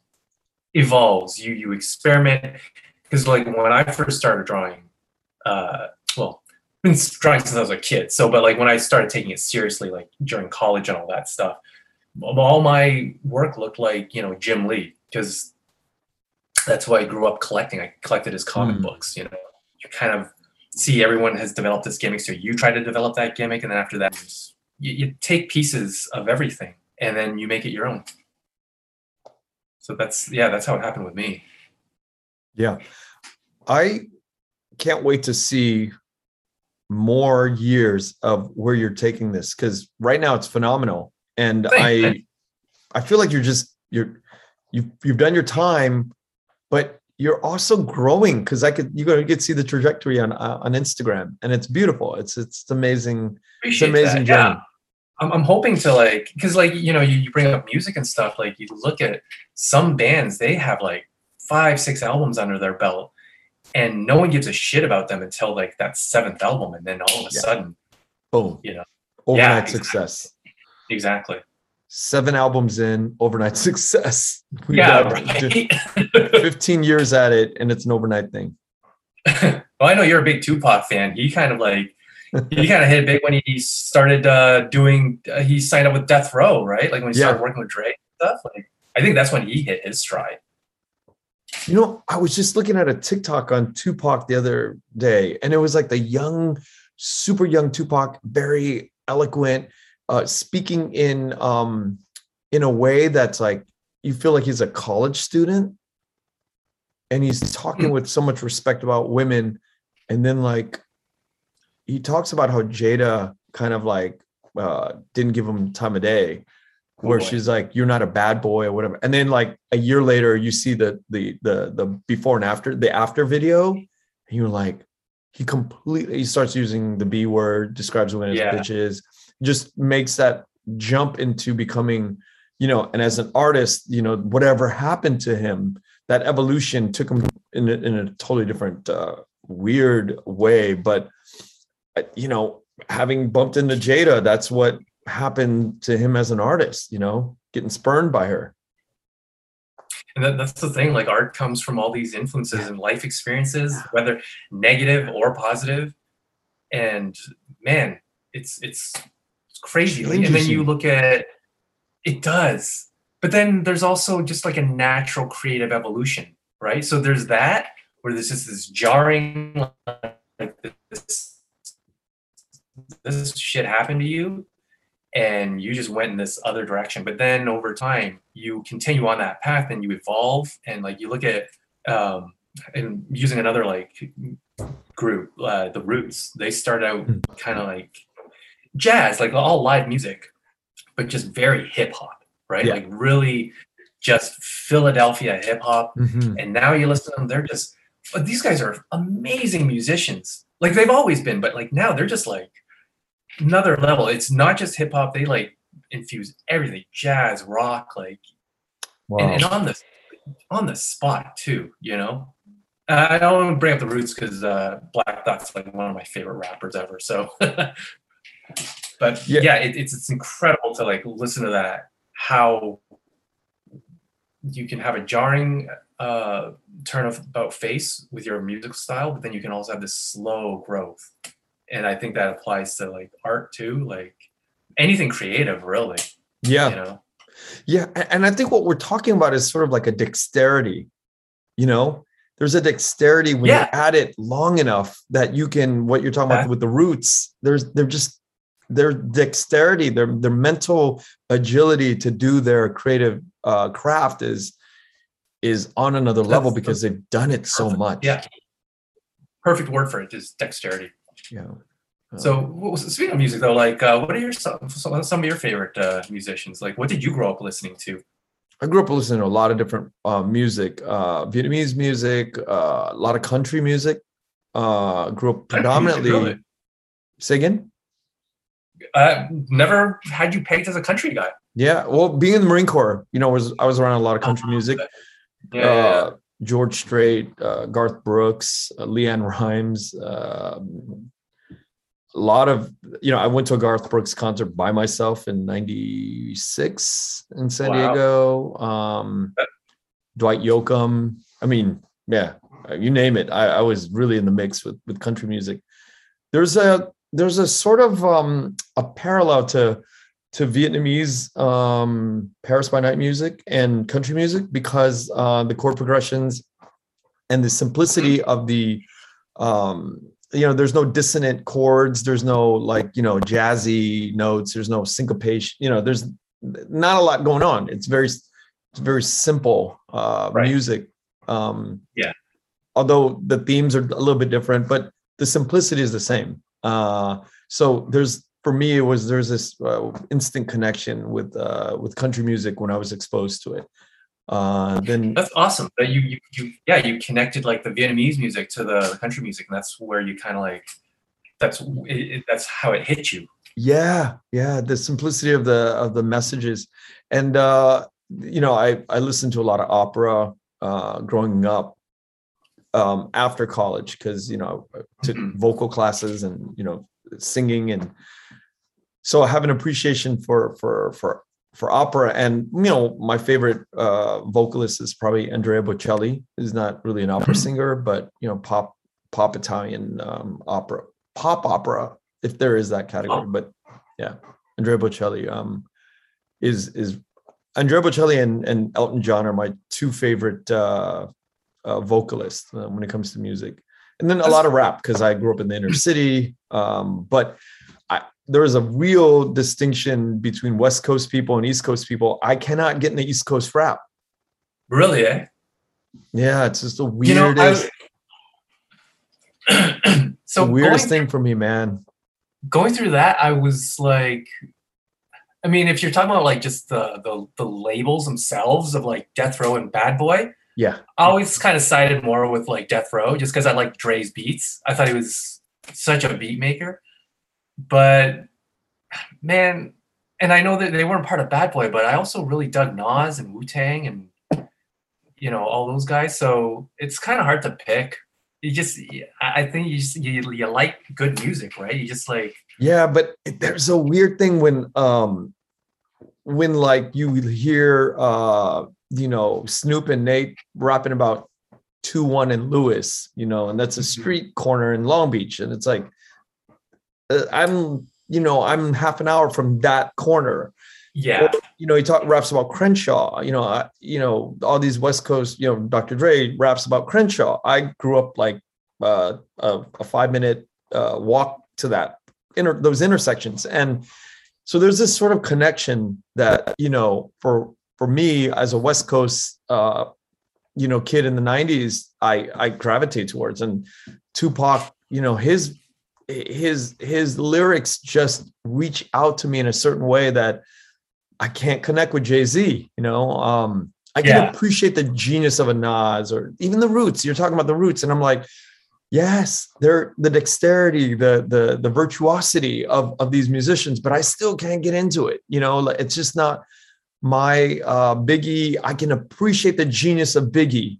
evolves. You you experiment because like when I first started drawing, uh, well, been drawing since I was a kid. So, but like when I started taking it seriously, like during college and all that stuff, all my work looked like you know Jim Lee because that's why I grew up collecting. I collected his comic Mm. books. You know, you kind of see everyone has developed this gimmick, so you try to develop that gimmick, and then after that, you, you, take pieces of everything and then you make it your own. So that's yeah, that's how it happened with me. Yeah. I can't wait to see more years of where you're taking this because right now it's phenomenal. And Thanks, I. I feel like you're just you're you've you've done your time, but you're also growing because I could you go get see the trajectory on uh, on Instagram, and it's beautiful. It's it's amazing. It's Appreciate an amazing that. journey. Yeah. I'm, I'm hoping to like because like you know you, you bring up music and stuff like you look at some bands they have like five six albums under their belt and no one gives a shit about them until like that seventh album and then all of a Yeah. sudden Boom. You know. Overnight Yeah, success. exactly Seven albums in, overnight <laughs> success. We've yeah right <laughs> 15 years at it, and it's an overnight thing. <laughs> well I know you're a big Tupac fan he kind of like he kind of hit it big when he started uh, doing uh, he signed up with Death Row right like when he Yeah. started working with Drake and stuff like I think that's when he hit his stride You know, I was just looking at a TikTok on Tupac the other day, and it was like the young, super young Tupac, very eloquent, uh, speaking in um in a way that's like you feel like he's a college student, and he's talking with so much respect about women, and then like he talks about how Jada kind of like uh didn't give him time of day where boy. she's like you're not a bad boy or whatever. And then like a year later you see the the the the before and after the after video. And you're like he completely he starts using the b word describes women as Yeah. bitches just makes that jump into becoming you know and as an artist you know whatever happened to him that evolution took him in a, in a totally different uh, weird way but uh, you know having bumped into jada that's what happened to him as an artist, you know, getting spurned by her. And that, that's the thing, like art comes from all these influences and life experiences, whether negative or positive. And man, it's it's crazy. Like, and then you look at it does. But then there's also just like a natural creative evolution, right? So there's that where there's just this jarring like this this shit happened to you and you just went in this other direction but then over time you continue on that path and you evolve and like you look at um and using another like group uh the roots they start out Hmm. kind of like jazz like all live music but just very hip hop right? Yeah. like really just philadelphia hip hop. And now you listen to them they're just but these guys are amazing musicians. Like they've always been but like now they're just like another level. It's not just hip hop they like infuse everything jazz rock like Wow. and, and on the on the spot too you know? Uh, i don't want to bring up the roots because uh black thought's like one of my favorite rappers ever so <laughs> but Yeah. yeah, it, it's it's incredible to like listen to that how you can have a jarring uh turn of about face with your music style but then you can also have this slow growth and i think that applies to like art too like anything creative really yeah. you know Yeah. And I think what we're talking about is sort of like a dexterity, you know? There's a dexterity when Yeah. you add it long enough that you can, what you're talking about Yeah. with the roots, there's they're just their dexterity, their their mental agility to do their creative uh craft is is on another level That's- because they've done it so much. yeah perfect word for it is dexterity Yeah. so what was- speaking of music though like uh, what are your some, some some of your favorite uh, musicians like what did you grow up listening to I grew up listening to a lot of different uh, music, uh, Vietnamese music, uh, a lot of country music. Uh, grew up predominantly. Really? Say again? Uh, never had you pegged as a country guy Yeah. Well, being in the Marine Corps, you know, was I was around a lot of country Uh-huh. music. yeah, yeah, yeah. Uh, George Strait, uh, Garth Brooks, uh, LeAnn Rimes. Uh, a lot of, you know, I went to a Garth Brooks concert by myself in '96 in San Wow. Diego. Um, Dwight Yoakam. I mean, yeah, uh, you name it. I, I was really in the mix with with country music. There's a there's a sort of um, a parallel to to Vietnamese um, Paris by Night music and country music because uh, the chord progressions and the simplicity of the um, you know there's no dissonant chords there's no like you know jazzy notes there's no syncopation you know there's not a lot going on it's very it's very simple uh Right. music um Yeah. although the themes are a little bit different but the simplicity is the same uh so there's for me it was there's this uh, instant connection with uh with country music when i was exposed to it Uh, then That's awesome. That you, you, you, yeah, you connected like the Vietnamese music to the, country music, and that's where you kind of like, that's it, it, that's how it hit you. yeah yeah the simplicity of the of the messages and uh you know i i listened to a lot of opera uh growing up um after college because you know I took Mhm. vocal classes and you know singing and so i have an appreciation for for for for opera and you know my favorite uh vocalist is probably andrea bocelli who's not really an opera Mhm. singer but you know pop pop italian um opera pop opera if there is that category Oh. but yeah andrea bocelli um is is andrea bocelli and and elton john are my two favorite uh, uh vocalists uh, when it comes to music and then a lot of rap because i grew up in the inner city um but I, there is a real distinction between West Coast people and East Coast people. I cannot get in the East Coast rap. Really, eh? Yeah, it's just the You know, weirdest, I, <clears throat> so the weirdest going, thing for me, man. going through that, I was like, I mean, if you're talking about like just the the, the labels themselves of like Death Row and Bad Boy, Yeah, I always kind of sided more with like Death Row just because I like Dre's beats. I thought he was such a beat maker. But man, and I know that they weren't part of Bad Boy, but I also really dug Nas and Wu Tang and you know all those guys. So it's kind of hard to pick. You just, I think you just you, you like good music, right? You just like yeah, but there's a weird thing when um when like you hear uh you know Snoop and Nate rapping about two one and Lewis, you know, and that's a Mhm. street corner in Long Beach, and it's like uh, I'm you know I'm half an hour from that corner. yeah, you know, he talk raps about Crenshaw. You know, I, you know, all these West Coast, you know, Dr. Dre raps about Crenshaw. I grew up like uh, a, a five minute uh, walk to that inter those intersections, and so there's this sort of connection that you know, for for me as a West Coast, uh, you know, kid in the '90s, I I gravitate towards, and Tupac, you know, his his his lyrics just reach out to me in a certain way that I can't connect with Jay Z. You know, um, I can Yeah. appreciate the genius of a Nas or even the Roots. You're talking about the Roots, and I'm like, yes, they're the dexterity, the the the virtuosity of of these musicians, but I still can't get into it. You know, it's just not my uh, Biggie. I can appreciate the genius of Biggie,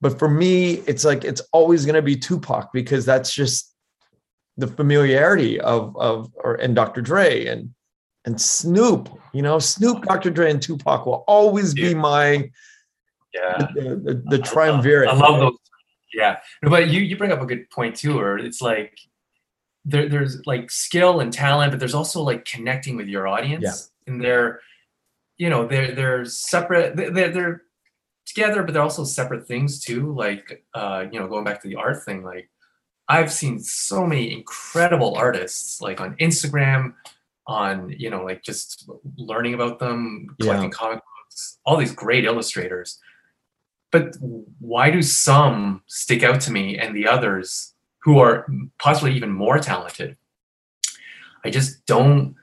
but for me, it's like it's always going to be Tupac because that's just the familiarity of of or and Dr. Dre and and Snoop. You know, Snoop, Dr. Dre, and Tupac will always be my yeah. the, the, the triumvirate. I love those. Yeah, No, but you you bring up a good point too, or it's like there, there's like skill and talent, but there's also like connecting with your audience, Yeah. and they're you know they're they're separate. they- They're they're together, but they're also separate things too. Like uh, you know, going back to the art thing, like I've seen so many incredible artists, like on Instagram, on you know, like just learning about them, Yeah. collecting comic books, all these great illustrators but why do some stick out to me and the others who are possibly even more talented i just don't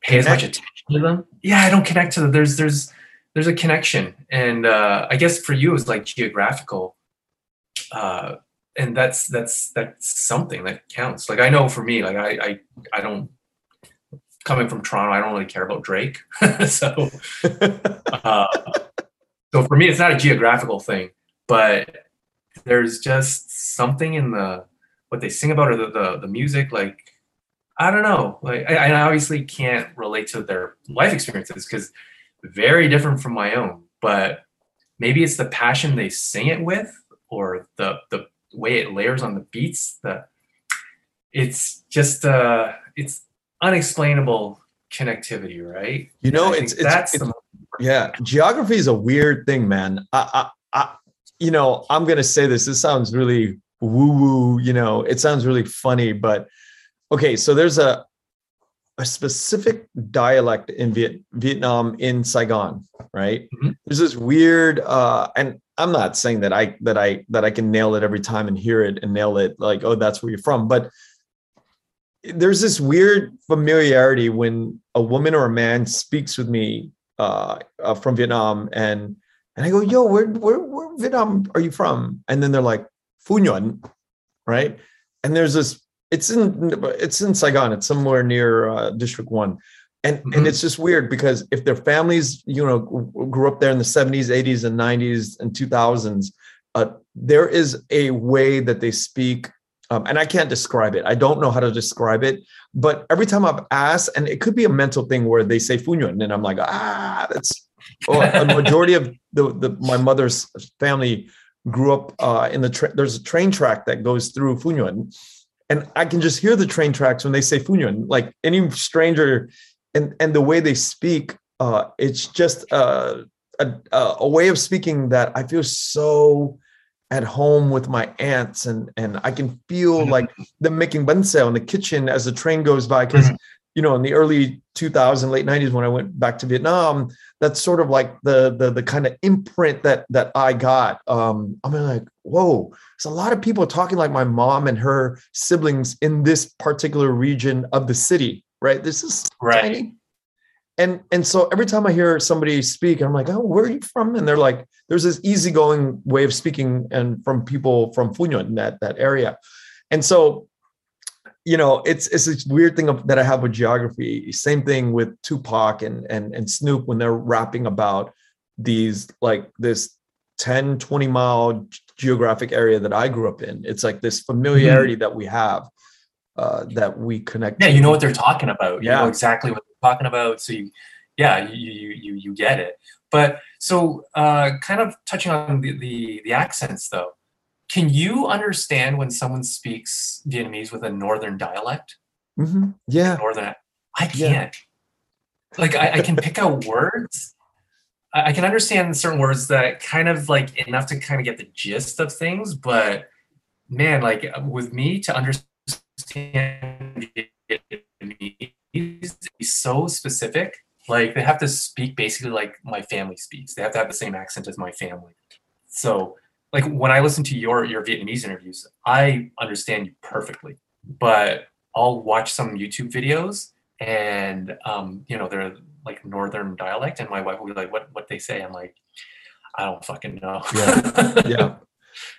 pay as much attention to them? Yeah i don't connect to them. There's there's there's a connection. And uh i guess for you it's like geographical uh and that's that's that's something that counts. Like i know for me like i i, I don't coming from toronto i don't really care about drake. <laughs> So uh, so for me, it's not a geographical thing, but there's just something in the what they sing about or the the, the music. Like I don't know. Like I, I obviously can't relate to their life experiences because very different from my own. But maybe it's the passion they sing it with, or the the way it layers on the beats. That it's just uh, it's unexplainable connectivity, right? You know, it's it's, that's it's the yeah. Geography is a weird thing, man. I, I, I you know, I'm gonna say this. This sounds really woo woo. You know, it sounds really funny, but okay. So there's a a specific dialect in Viet, Vietnam in Saigon, right? Mhm. There's this weird, uh, and I'm not saying that I that I that I can nail it every time and hear it and nail it like, oh, that's where you're from, but there's this weird familiarity when a woman or a man speaks with me uh, uh, from Vietnam and And I go, yo, where, where, where Vietnam are you from? And then they're like, Phu Nhuận, right? And there's this, it's in, it's in Saigon. It's somewhere near uh, District One. And, Mhm. and it's just weird because if their families, you know, grew up there in the 70s, 80s, and 90s and 2000s, uh, there is a way that they speak um, and I can't describe it. I don't know how to describe it. But every time I've asked, and it could be a mental thing where they say Phu Nhuận, and I'm like, ah, that's. Or a majority of the, the my mother's family grew up uh, in the tra- there's a train track that goes through Phu Nhuận, and I can just hear the train tracks when they say Phu Nhuận. Like any stranger, and and the way they speak, uh, it's just uh, a a way of speaking that I feel so at home with my aunts and and I can feel Mhm. like them making bun in the kitchen as the train goes by because you know in the early 2000 late 90s when I went back to Vietnam that's sort of like the the the kind of imprint that that I got um I'm like whoa there's a lot of people talking like my mom and her siblings in this particular region of the city right this is Right. tiny and and so every time I hear somebody speak, I'm like, oh, where are you from? And they're like, there's this easygoing way of speaking, and from people from in that that area, and so, you know, it's it's this weird thing of, that I have with geography. Same thing with Tupac and and and Snoop when they're rapping about these like this 10 20 mile geographic area that I grew up in. It's like this familiarity that we have uh, that we connect. Yeah, you know what they're talking about. You know Yeah. exactly what they're talking about. So you, yeah, you you you you get it. But so, uh, kind of touching on the, the the accents though, can you understand when someone speaks Vietnamese with a northern dialect? Mhm. Yeah. Northern, I can't. Like I, I can pick out <laughs> words. I I can understand certain words that kind of like enough to kind of get the gist of things, but man, like with me to understand Vietnamese be so specific. Like they have to speak basically like my family speaks. They have to have the same accent as my family. So like when I listen to your your Vietnamese interviews, I understand you perfectly. But I'll watch some YouTube videos and um, you know, they're like northern dialect and my wife will be like, What what they say? I'm like, I don't fucking know. Yeah. <laughs> yeah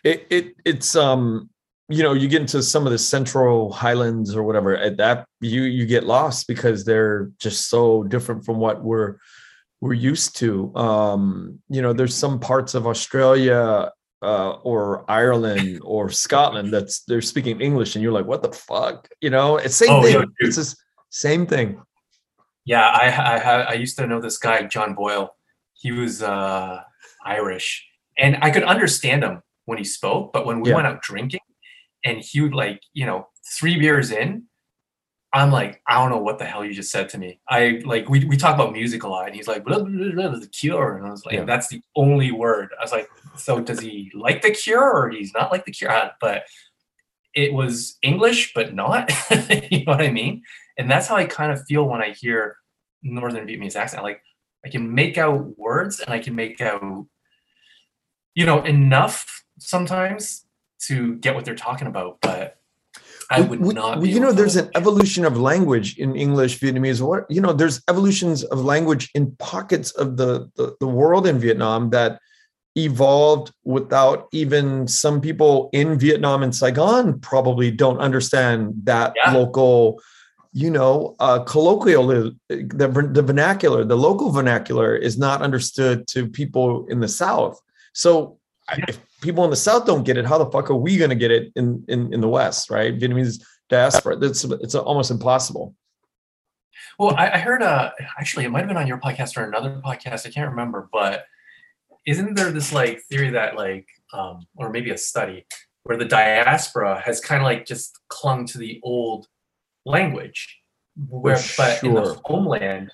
it, it it's um you know you get into some of the central highlands or whatever at that you you get lost because they're just so different from what we're we're used to um you know there's some parts of australia uh, or Ireland or Scotland that's they're speaking English and you're like what the fuck you know it's same Oh, thing it's this same thing Yeah, I I ha- I used to know this guy John Boyle. He was uh, Irish, and I could understand him when he spoke. But when we Yeah. went out drinking, and he would like you know three beers in, I'm like I don't know what the hell you just said to me. I like we we talk about music a lot, and he's like blah, blah, blah, blah, the Cure, and I was like Yeah. that's the only word. I was like, so does he like the Cure or he's not like the Cure? Uh, But it was English, but not. <laughs> you know what I mean? And that's how I kind of feel when I hear Northern Vietnamese accent. Like I can make out words and I can make out, you know, enough sometimes to get what they're talking about, but I would we- not. we- be you know there's an evolution of language in english vietnamese what you know there's evolutions of language in pockets of the, the the world in vietnam that evolved without even some people in vietnam and saigon probably don't understand that Yeah. local you know uh colloquial the, the vernacular the local vernacular is not understood to people in the south so I- if people in the south don't get it how the fuck are we going to get it in, in in the west right vietnamese diaspora that's it's almost impossible Well, I, I heard. Uh, actually, it might have been on your podcast or another podcast. I can't remember, but isn't there this like theory that like, um, or maybe a study where the diaspora has kind of like just clung to the old language, where but in the homeland,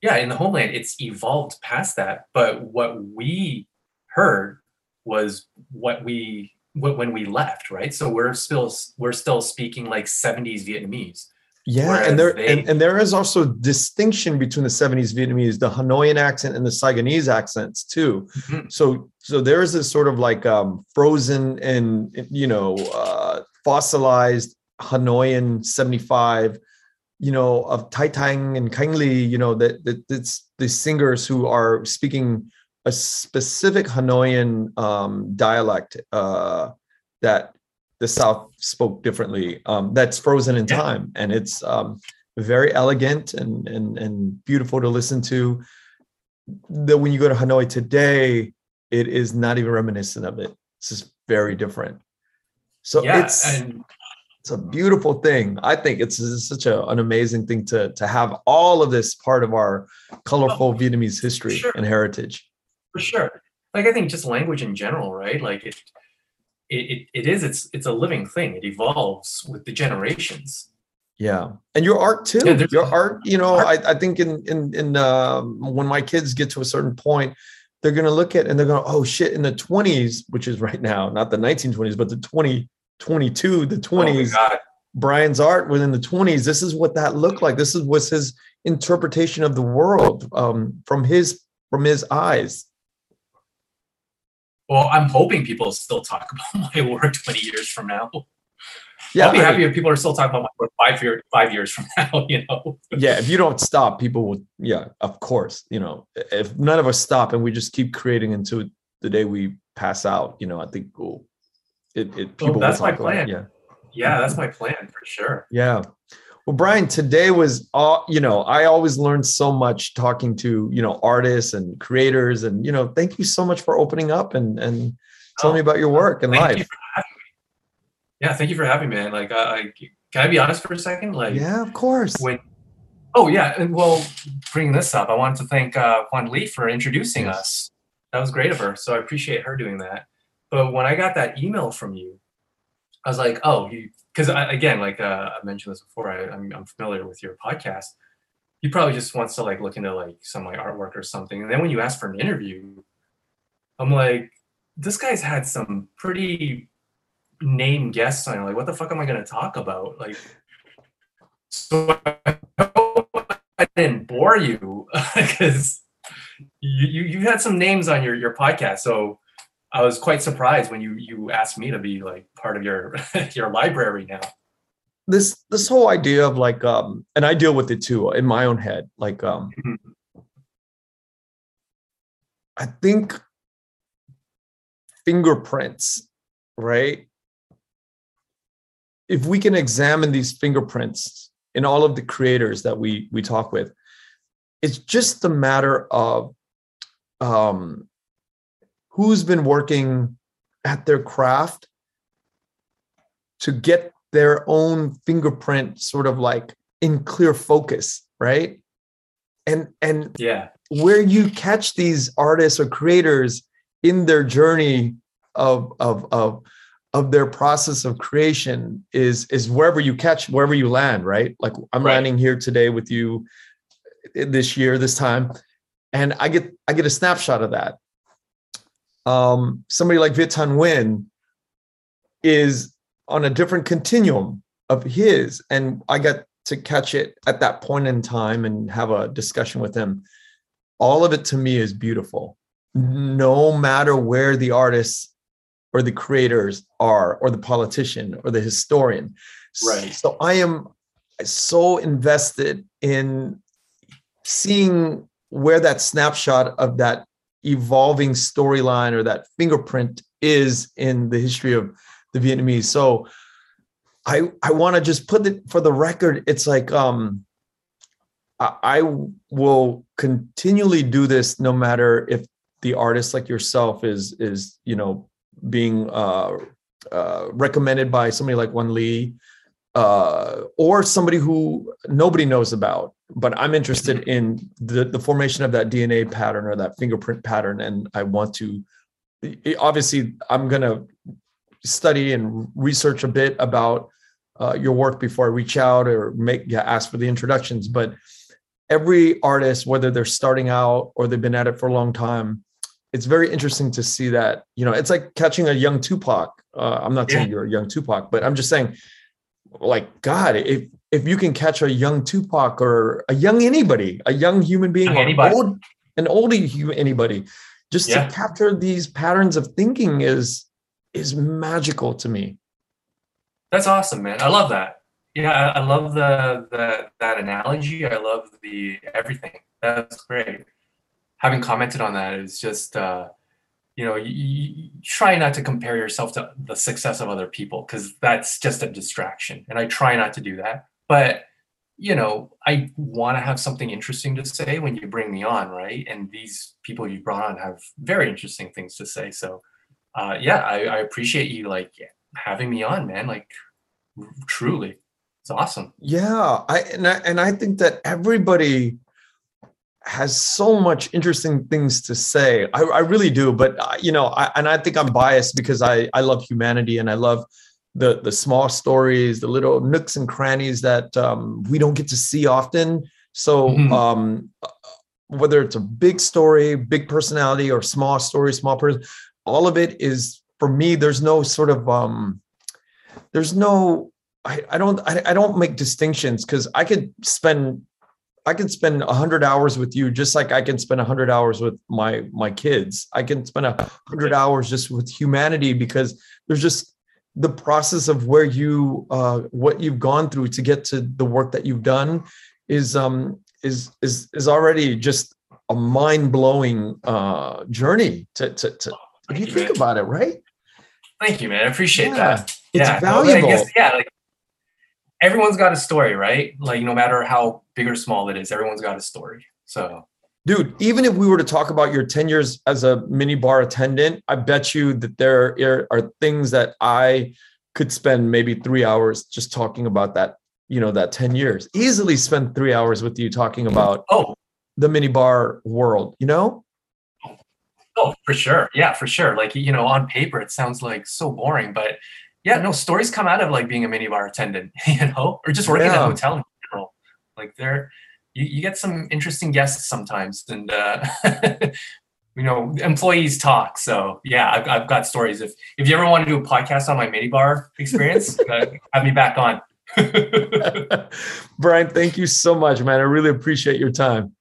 yeah, in the homeland, it's evolved past that. But what we heard was what we what, when we left, right? So we're still we're still speaking like 70s Vietnamese. Yeah, Whereas and there they- and, and there is also distinction between the 70s Vietnamese, the Hanoian accent and the Saigonese accents too. Mhm. So so there is this sort of like um frozen and you know uh fossilized Hanoian 75, you know, of Thái Thanh and Khánh Ly, you know, that that it's the singers who are speaking a specific Hanoian um, dialect uh, that the South spoke differently. Um, that's frozen in time, and it's um, very elegant and and and beautiful to listen to. That when you go to Hanoi today, it is not even reminiscent of it. It's just very different. So yeah, it's and it's a beautiful thing. I think it's, it's such a, an amazing thing to to have all of this part of our colorful Vietnamese history sure. and heritage. For sure. Like I think just language in general, right? Like it, it, it, is. It's it's a living thing. It evolves with the generations. Yeah, and your art too. Yeah, your art, you know, Art- I, I think in in in um, when my kids get to a certain point, they're gonna look at and they're gonna, oh shit, in the twenties, which is right now, not the nineteen twenties, but the twenty twenty two, the Oh twenties. God. Brian's art within the twenties. This is what that looked like. This is was his interpretation of the world um, from his from his eyes. Well, I'm hoping people still talk <laughs> about my work 20 years from now. Yeah, I'll be I happy mean, if people are still talking about my work five year, five years from <laughs> now. You know. yeah. If you don't stop, people will. Yeah, of course. You know, if none of us stop and we just keep creating until the day we pass out, you know, I think we'll, it, it Well, people will that's my talk about plan. Yeah. Yeah, that's my plan for sure. Yeah. Well, Brian, today was all, you know, I always learn so much talking to, you know, artists and creators and, you know, thank you so much for opening up and, and telling Oh, me about your work and life. for having me. Yeah, thank you for having me, man. Like, I, I can I be honest for a second? Like, Yeah, of course. when oh yeah and well bringing this up i wanted to thank uh, juan lee for introducing Yes. us that was great of her so i appreciate her doing that but when i got that email from you i was like oh because again like uh, i mentioned this before I, I'm, I'm familiar with your podcast he probably just wants to like look into like some my artwork or something and then when you ask for an interview i'm like this guy's had some pretty name guests on like what the fuck am i going to talk about like so I I didn't bore you <laughs> because you, you you had some names on your your podcast. So I was quite surprised when you you asked me to be like part of your <laughs> your library now. this this whole idea of like um and I deal with it too in my own head like um Mhm. I think fingerprints right if we can examine these fingerprints in all of the creators that we we talk with it's just a matter of um who's been working at their craft to get their own fingerprint sort of like in clear focus right? And and Yeah, where you catch these artists or creators in their journey of of of of their process of creation is is wherever you catch wherever you land right? Like i'm Right. landing here today with you this year this time and i get i get a snapshot of that um somebody like Viet Thanh Nguyen is on a different continuum of his and i got to catch it at that point in time and have a discussion with him. All of it to me is beautiful. No matter where the artists or the creators are or the politician or the historian. Right. so i am so invested in seeing where that snapshot of that evolving storyline or that fingerprint is in the history of the Vietnamese. So I I want to just put it for the record. It's like um I, will continually do this no matter if the artist like yourself is is you know being uh, uh recommended by somebody like Wan Lee uh or somebody who nobody knows about but i'm interested in the the formation of that dna pattern or that fingerprint pattern and i want to obviously i'm going to study and research a bit about uh, your work before i reach out or make yeah, ask for the introductions but every artist whether they're starting out or they've been at it for a long time it's very interesting to see that you know it's like catching a young tupac uh, i'm not saying you're a young tupac but i'm just saying like god if if you can catch a young tupac or a young anybody a young human being Young or old an old anybody just Yeah. to capture these patterns of thinking is is magical to me that's awesome, man. I love that. Yeah, I, I love the the that analogy. I love the everything. That's great. having commented on that is just uh, you know you, you try not to compare yourself to the success of other people because that's just a distraction, and I try not to do that. But you know, I want to have something interesting to say when you bring me on, right? And these people you brought on have very interesting things to say. So, uh, yeah, I, I appreciate you like having me on, man. Like, truly, it's awesome. Yeah, I and I and I think that everybody has so much interesting things to say. I, I really do, but uh, you know, I, and I think I'm biased because I I love humanity and I love the the small stories, the little nooks and crannies that um, we don't get to see often. So mm-hmm. um, whether it's a big story, big personality, or small story, small person, all of it is for me. There's no sort of um, there's no I, I don't I, I don't make distinctions because I could spend I can spend a hundred hours with you just like I can spend a hundred hours with my my kids. I can spend a hundred hours just with humanity because there's just the process of where you uh, what you've gone through to get to the work that you've done is um is is is already just a mind-blowing uh journey to to, to if you, think about it right? Thank you man. I appreciate yeah, that. It's yeah, valuable guess, yeah like everyone's got a story right? Like no matter how big or small it is everyone's got a story. So dude even if we were to talk about your 10 years as a mini bar attendant i bet you that there are things that i could spend maybe three hours just talking about that you know that 10 years. Easily spend three hours with you talking about oh. the mini bar world you know? Oh for sure. Yeah for sure. Like you know on paper it sounds like so boring but yeah no stories come out of like being a mini bar attendant <laughs> you know or just working yeah. at a hotel in general. Like they're you, you get some interesting guests sometimes and uh, <laughs> you know employees talk so yeah I've, I've got stories. If if you ever want to do a podcast on my minibar experience <laughs> uh, have me back on. Brian thank you so much man. I really appreciate your time.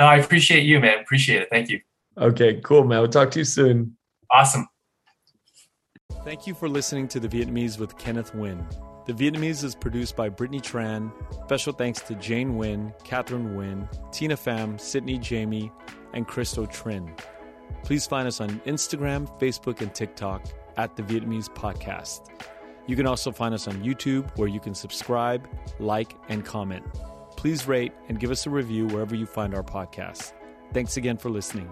No i appreciate you man. Appreciate it. Thank you. Okay cool man. We'll talk to you soon. Awesome thank you for listening to the vietnamese with kenneth Nguyen the Vietnamese is produced by Brittany Tran. Special thanks to Jane Nguyen, Catherine Nguyen, Tina Pham, Sydney Jamie, and Christo Trin. Please find us on Instagram, Facebook, and TikTok at The Vietnamese Podcast. You can also find us on YouTube where you can subscribe, like, and comment. Please rate and give us a review wherever you find our podcast. Thanks again for listening.